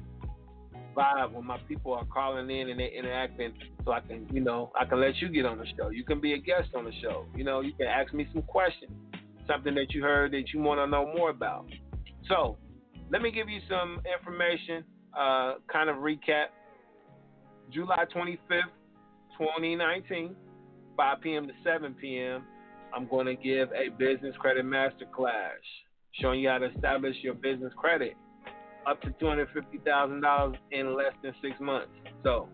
vibe when my people are calling in and they're interacting so I can, you know, I can let you get on the show. You can be a guest on the show. You know, you can ask me some questions, something that you heard that you want to know more about. So, let me give you some information, uh, kind of recap. July 25th, 2019, 5 p.m. to 7 p.m., I'm going to give a business credit masterclass showing you how to establish your business credit up to $250,000 in less than six months. So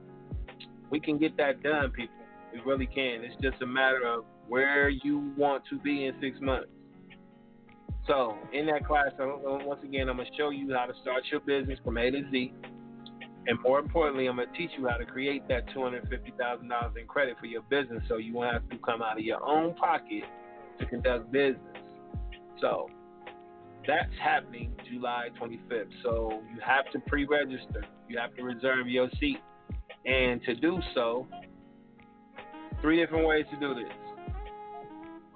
we can get that done, people. We really can. It's just a matter of where you want to be in six months. So in that class, once again, I'm going to show you how to start your business from A to Z. And more importantly, I'm going to teach you how to create that $250,000 in credit for your business so you won't have to come out of your own pocket to conduct business. So that's happening July 25th. So you have to pre register, you have to reserve your seat. And to do so, three different ways to do this.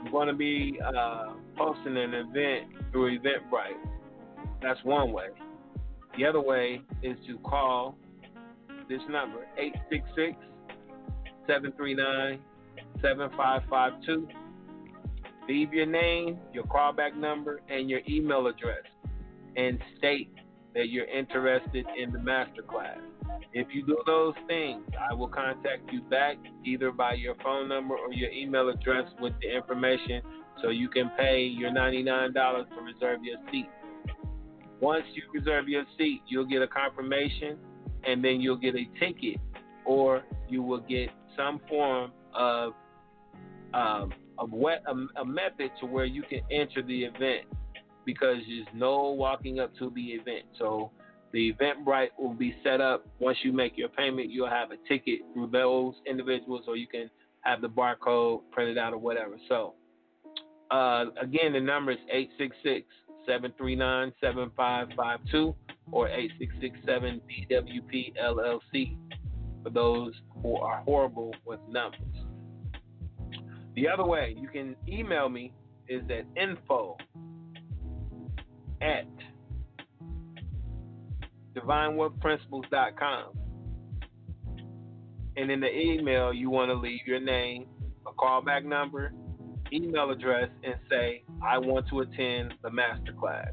I'm going to be uh, posting an event through Eventbrite. That's one way. The other way is to call this number, 866 739 7552. Leave your name, your callback number, and your email address, and state that you're interested in the masterclass. If you do those things, I will contact you back either by your phone number or your email address with the information so you can pay your $99 to reserve your seat. Once you reserve your seat, you'll get a confirmation and then you'll get a ticket or you will get some form of um, a, a, a method to where you can enter the event because there's no walking up to the event. So the Eventbrite will be set up once you make your payment. You'll have a ticket through those individuals, or you can have the barcode printed out or whatever. So uh, again, the number is 866 739 7552 or 8667 BWP LLC for those who are horrible with numbers. The other way you can email me is at info at divinewealthprinciples.com. And in the email, you want to leave your name, a callback number, email address, and say, I want to attend the masterclass.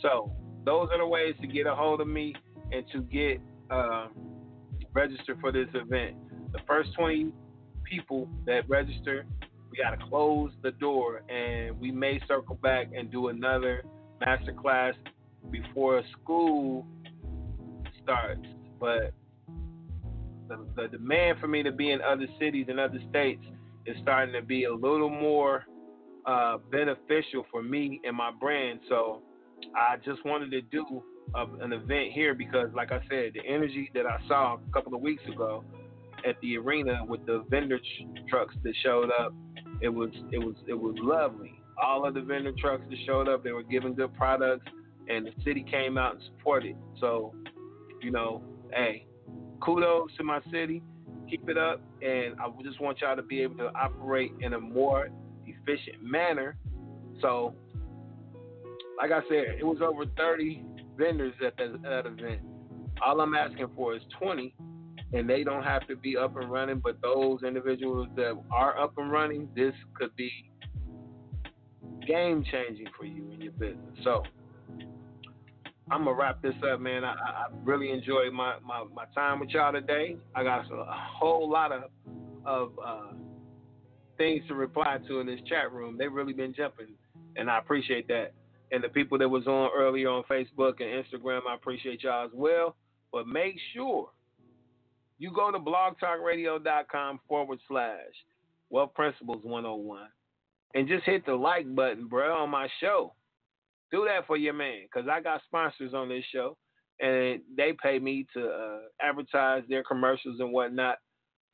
So, those are the ways to get a hold of me and to get uh, registered for this event. The first 20 people that register, we got to close the door and we may circle back and do another masterclass before school starts. But the, the demand for me to be in other cities and other states is starting to be a little more uh, beneficial for me and my brand. So I just wanted to do a, an event here because, like I said, the energy that I saw a couple of weeks ago at the arena with the vendor tr- trucks that showed up, it was it was it was lovely. All of the vendor trucks that showed up, they were giving good products, and the city came out and supported. So, you know, hey, kudos to my city. Keep it up, and I just want y'all to be able to operate in a more efficient manner. So, like I said, it was over 30 vendors at that, that event. All I'm asking for is 20, and they don't have to be up and running. But those individuals that are up and running, this could be game changing for you in your business. So, I'm gonna wrap this up, man. I, I really enjoyed my, my, my time with y'all today. I got a whole lot of of uh, things to reply to in this chat room. They've really been jumping, and I appreciate that. And the people that was on earlier on Facebook and Instagram, I appreciate y'all as well. But make sure you go to blogtalkradio.com forward slash Wealth Principles 101 and just hit the like button, bro, on my show. Do that for your man, cause I got sponsors on this show, and they pay me to uh, advertise their commercials and whatnot.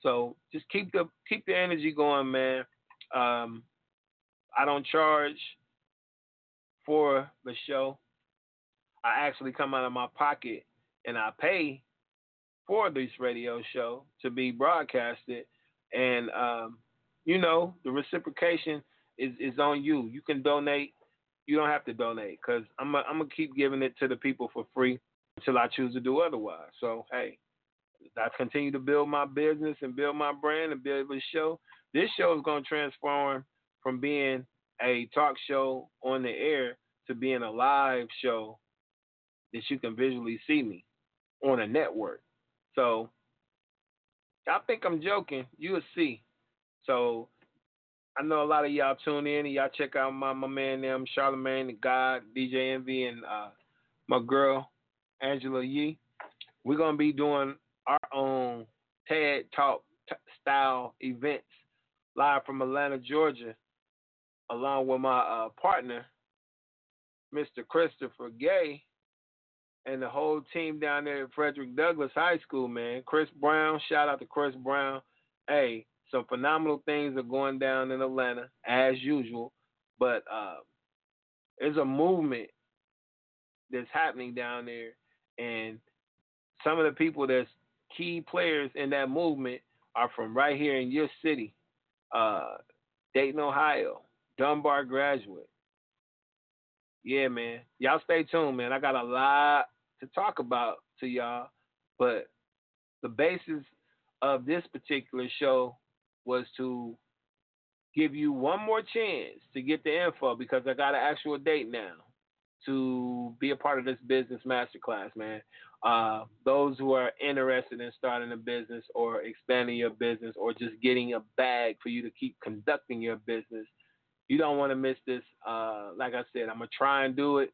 So just keep the keep the energy going, man. Um, I don't charge for the show. I actually come out of my pocket and I pay for this radio show to be broadcasted. And um, you know, the reciprocation is, is on you. You can donate. You don't have to donate because I'm a, I'm gonna keep giving it to the people for free until I choose to do otherwise. So hey, I continue to build my business and build my brand and build the show. This show is gonna transform from being a talk show on the air to being a live show that you can visually see me on a network. So I think I'm joking. You'll see. So I know a lot of y'all tune in and y'all check out my, my man them, Charlamagne, the God, DJ Envy, and uh, my girl, Angela Yee. We're gonna be doing our own TED Talk t- style events live from Atlanta, Georgia, along with my uh, partner, Mr. Christopher Gay, and the whole team down there at Frederick Douglass High School, man. Chris Brown, shout out to Chris Brown. Hey, some phenomenal things are going down in Atlanta as usual, but uh, there's a movement that's happening down there, and some of the people that's key players in that movement are from right here in your city, uh, Dayton, Ohio, Dunbar graduate. Yeah, man. Y'all stay tuned, man. I got a lot to talk about to y'all, but the basis of this particular show was to give you one more chance to get the info because I got an actual date now to be a part of this business masterclass, man. Uh, those who are interested in starting a business or expanding your business or just getting a bag for you to keep conducting your business, you don't want to miss this. Uh, like I said, I'm gonna try and do it.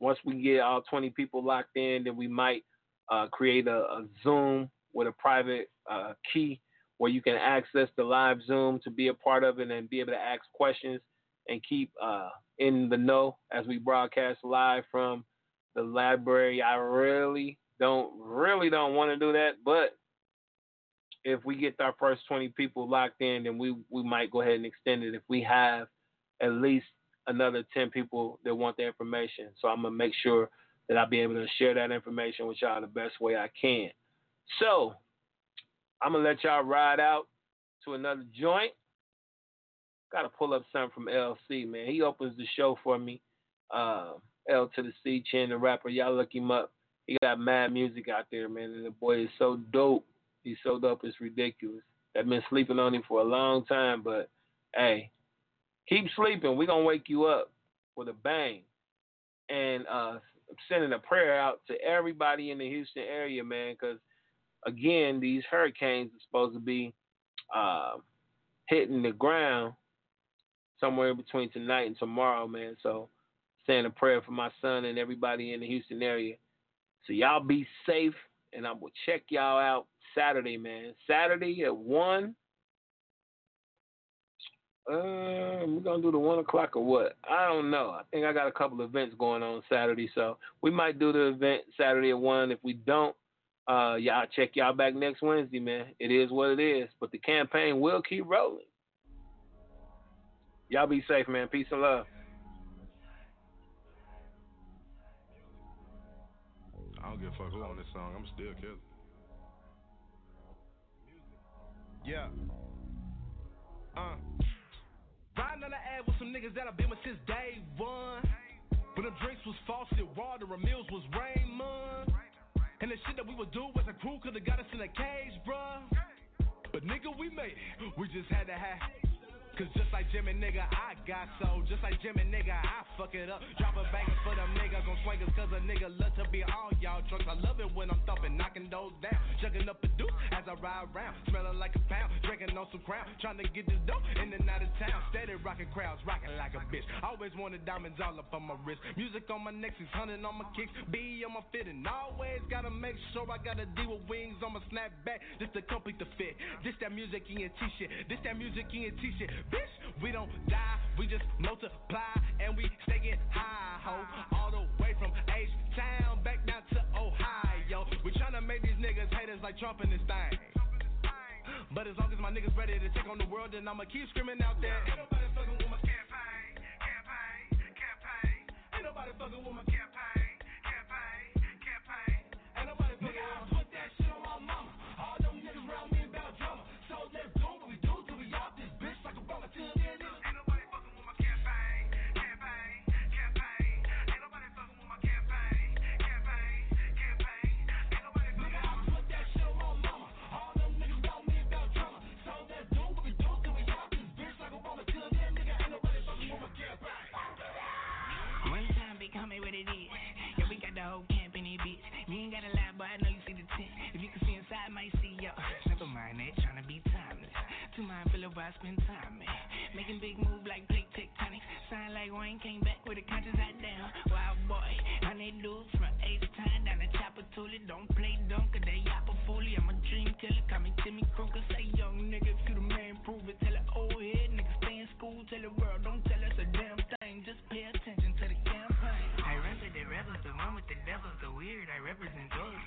Once we get all 20 people locked in, then we might uh, create a, a, Zoom with a private uh, key where you can access the live Zoom to be a part of it and be able to ask questions and keep uh, in the know as we broadcast live from the library. I really don't really don't want to do that, but if we get our first 20 people locked in, then we we might go ahead and extend it if we have at least another 10 people that want the information. So I'm to make sure that I'll be able to share that information with y'all the best way I can. So I'm to let y'all ride out to another joint. Got to pull up something from LC, man. He opens the show for me. Uh, L to the C, Chin, the rapper. Y'all look him up. He got mad music out there, man. And the boy is so dope. He's so dope, it's ridiculous. I've been sleeping on him for a long time, but hey, keep sleeping. We're to wake you up with a bang. And uh, I'm sending a prayer out to everybody in the Houston area, man, because, again, these hurricanes are supposed to be uh, hitting the ground somewhere between tonight and tomorrow, man. So, saying a prayer for my son and everybody in the Houston area. So, y'all be safe, and I will check y'all out Saturday, man. Saturday at 1 uh, we're gonna do the one o'clock or what? I don't know. I think I got a couple events going on Saturday, so we might do the event Saturday at one. If we don't, uh, y'all check y'all back next Wednesday, man. It is what it is, but the campaign will keep rolling. Y'all be safe, man. Peace and love. I don't give a fuck who on this song. I'm still killing. Yeah. Uh. Riding on the ad with some niggas that I've been with since day one. When the drinks was faucet water and meals was Raymond. And the shit that we would do as a crew could've got us in a cage, bruh. But nigga, we made it. We just had to have. Cause just like Jimmy nigga, I got so. Just like Jimmy nigga, I fuck it up. Drop a banger for them niggas on swingers cause a nigga love to be on y'all trucks. I love it when I'm thumping, knocking those down. Chugging up a deuce as I ride around. Smelling like a pound, drinking on some crown. Trying to get this dope in and out of town. Steady rocking crowds, rocking like a bitch. Always wanted diamonds all up on my wrist. Music on my neck, 600 on my kicks. B on my fit, and always gotta make sure I got a D with wings on my snapback. Just to complete the fit. This that music in your t-shirt. This that music in your t-shirt. Bitch, we don't die, we just multiply and we stay getting high, ho. All the way from H-Town back down to Ohio. We tryna make these niggas haters like Trump in this thing. But as long as my niggas ready to take on the world, then I'ma keep screaming out there. Ain't nobody fucking with my campaign, campaign, campaign. Ain't nobody fucking with my campaign, spend time, man. Making big move like plate tectonics. Sound like Wayne came back with a conscious out down. Wild boy, honey dudes from H time down the chopper Toolie. Don't play dumb, cause they yappa fully. I'm a dream killer, call me Timmy Kruger. Say young nigga, if you the man, prove it. Tell it oh, old head, nigga, stay in school. Tell the world, don't tell us a damn thing. Just pay attention to the campaign. I represent the rebels, the one with the devils, the weird. I represent those.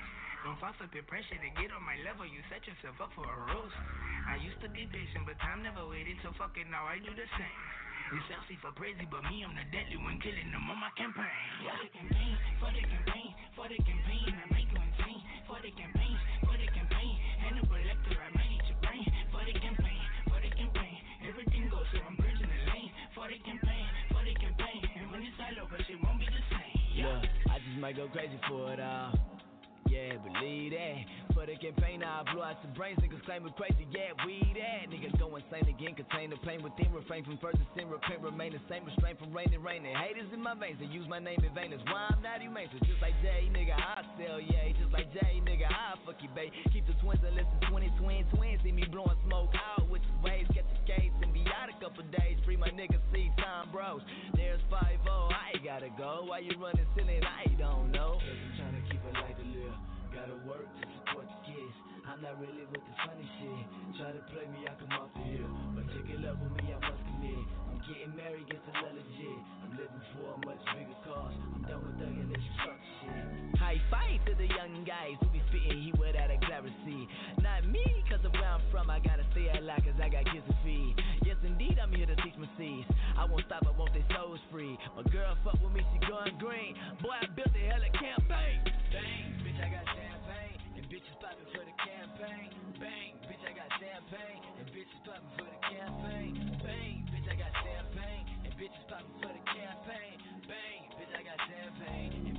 Don't fall for peer pressure to get on my level. You set yourself up for a roast. I used to be patient, but time never waited. So fuck it, now I do the same. It's sexy for crazy, but me, I'm the deadly one killing them on my campaign. For the campaign, for the campaign, for the campaign, I make you insane. For the campaign, for the campaign, Hannibal Lecter, I eat your brain. For the campaign, for the campaign, everything goes, so I'm bridging the lane. For the campaign, for the campaign, and when it's all over, shit won't be the same. Look, I just might go crazy for it all. Yeah, believe that. For the campaign, I blew out some brains. Niggas claim it crazy. Yeah, we that. Niggas go insane again. Contain the pain within. Refrain from first sin. Repent, remain the same. Restrain from raining, raining. Haters in my veins. They use my name in vain. That's why I'm not humane. So just like Jay, nigga, I sell. Yeah, just like Jay, nigga, I fuck you, babe. Keep the twins and listen 20 twin twins. See me blowing smoke out with the waves. Catch the skates and be out a couple days. Free my niggas, see time bros. There's 5 I gotta go. Why you running silly? I don't know. Cause I'm trying to keep it like a little. Gotta work support the kids. I'm not really with the funny shit. Try to play me, I come off the hill. But take it up with me, I must commit. I'm getting married, get a lot legit. I'm living for a much bigger cause. I'm done with thugging this structure shit. High five to the young guys who be spitting heat without a clarity. Not me, cause of where I'm from, I gotta stay alive cause I got kids to feed. Yes, indeed, I'm here to teach my seeds. I won't stop, I want their souls free. My girl fuck with me, she going green. Boy, I built a hella campaign. Bang, Popping for the campaign. Bang, bitch, I got champagne. And bitches popping for the campaign. Bang, bitch, I got champagne. And bitches popping for the campaign. Bang, bitch, I got champagne.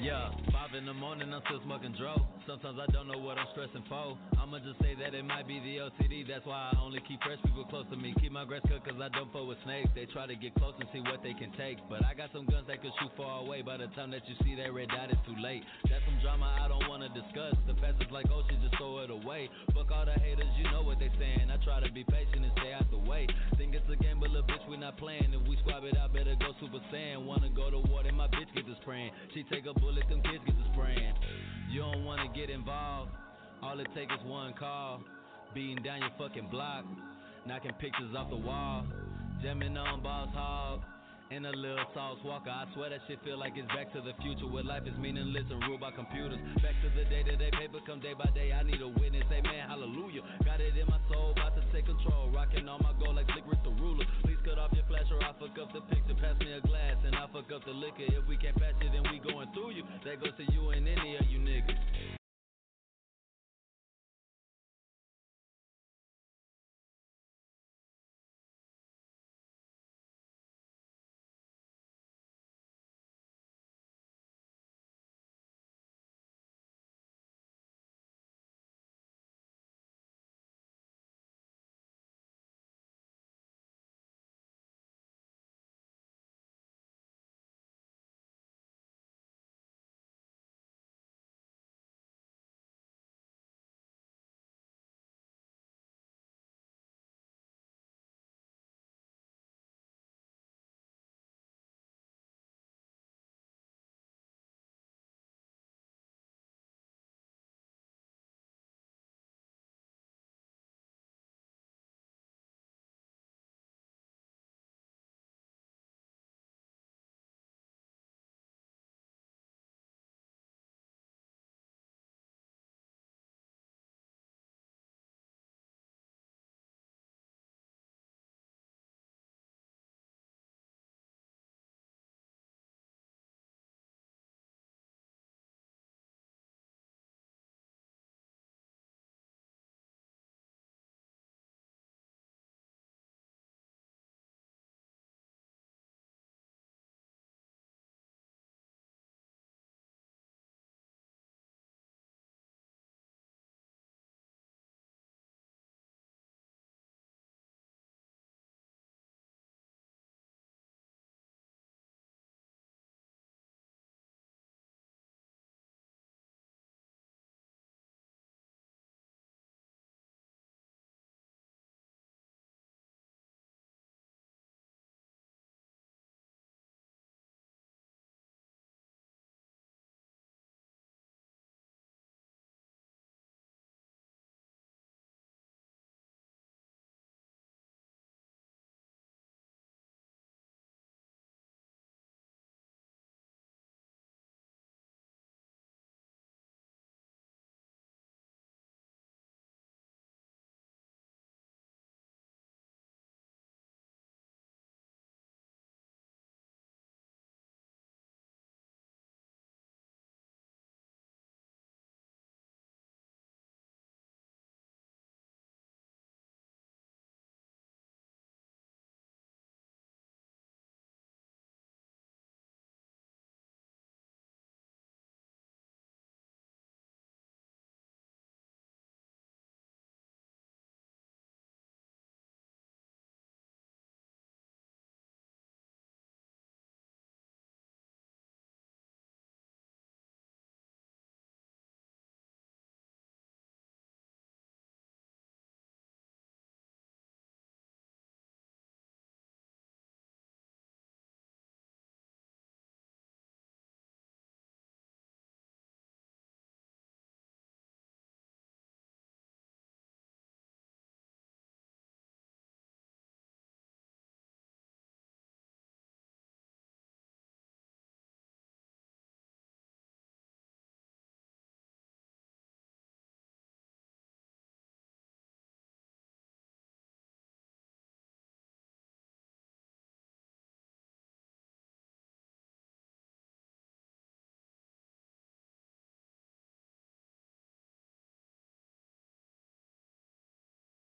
Yeah, five in the morning, I'm still smoking dro. Sometimes I don't know what I'm stressing for. I'ma just say that it might be the OCD. That's why I only keep fresh people close to me. Keep my grass cut cause I don't fuck with snakes. They try to get close and see what they can take. But I got some guns that can shoot far away. By the time that you see that red dot, it's too late. That's some drama I don't wanna discuss. The past is like oh, ocean, just throw it away. Fuck all the haters, you know what they saying. I try to be patient and stay out the way. Think it's a game, but little bitch, we not playing. If we squab it, I better go Super Saiyan. Wanna go to war, then my bitch get to spraying. She take a bullet, them kids get spraying. You don't wanna get involved. All it take is one call. Beating down your fucking block. Knocking pictures off the wall. Jamming on Boss Hog. And a little sauce walker. I swear that shit feel like it's back to the future where life is meaningless and ruled by computers. Back to the day to day paper come day by day. I need a witness. Amen. Hallelujah. Got it in my soul, about to take control. Rocking on my goal like Slick Rick the ruler. Cut off your flash or I fuck up the picture. Pass me a glass and I fuck up the liquor. If we can't patch it, then we going through you. That goes to you and any of you niggas.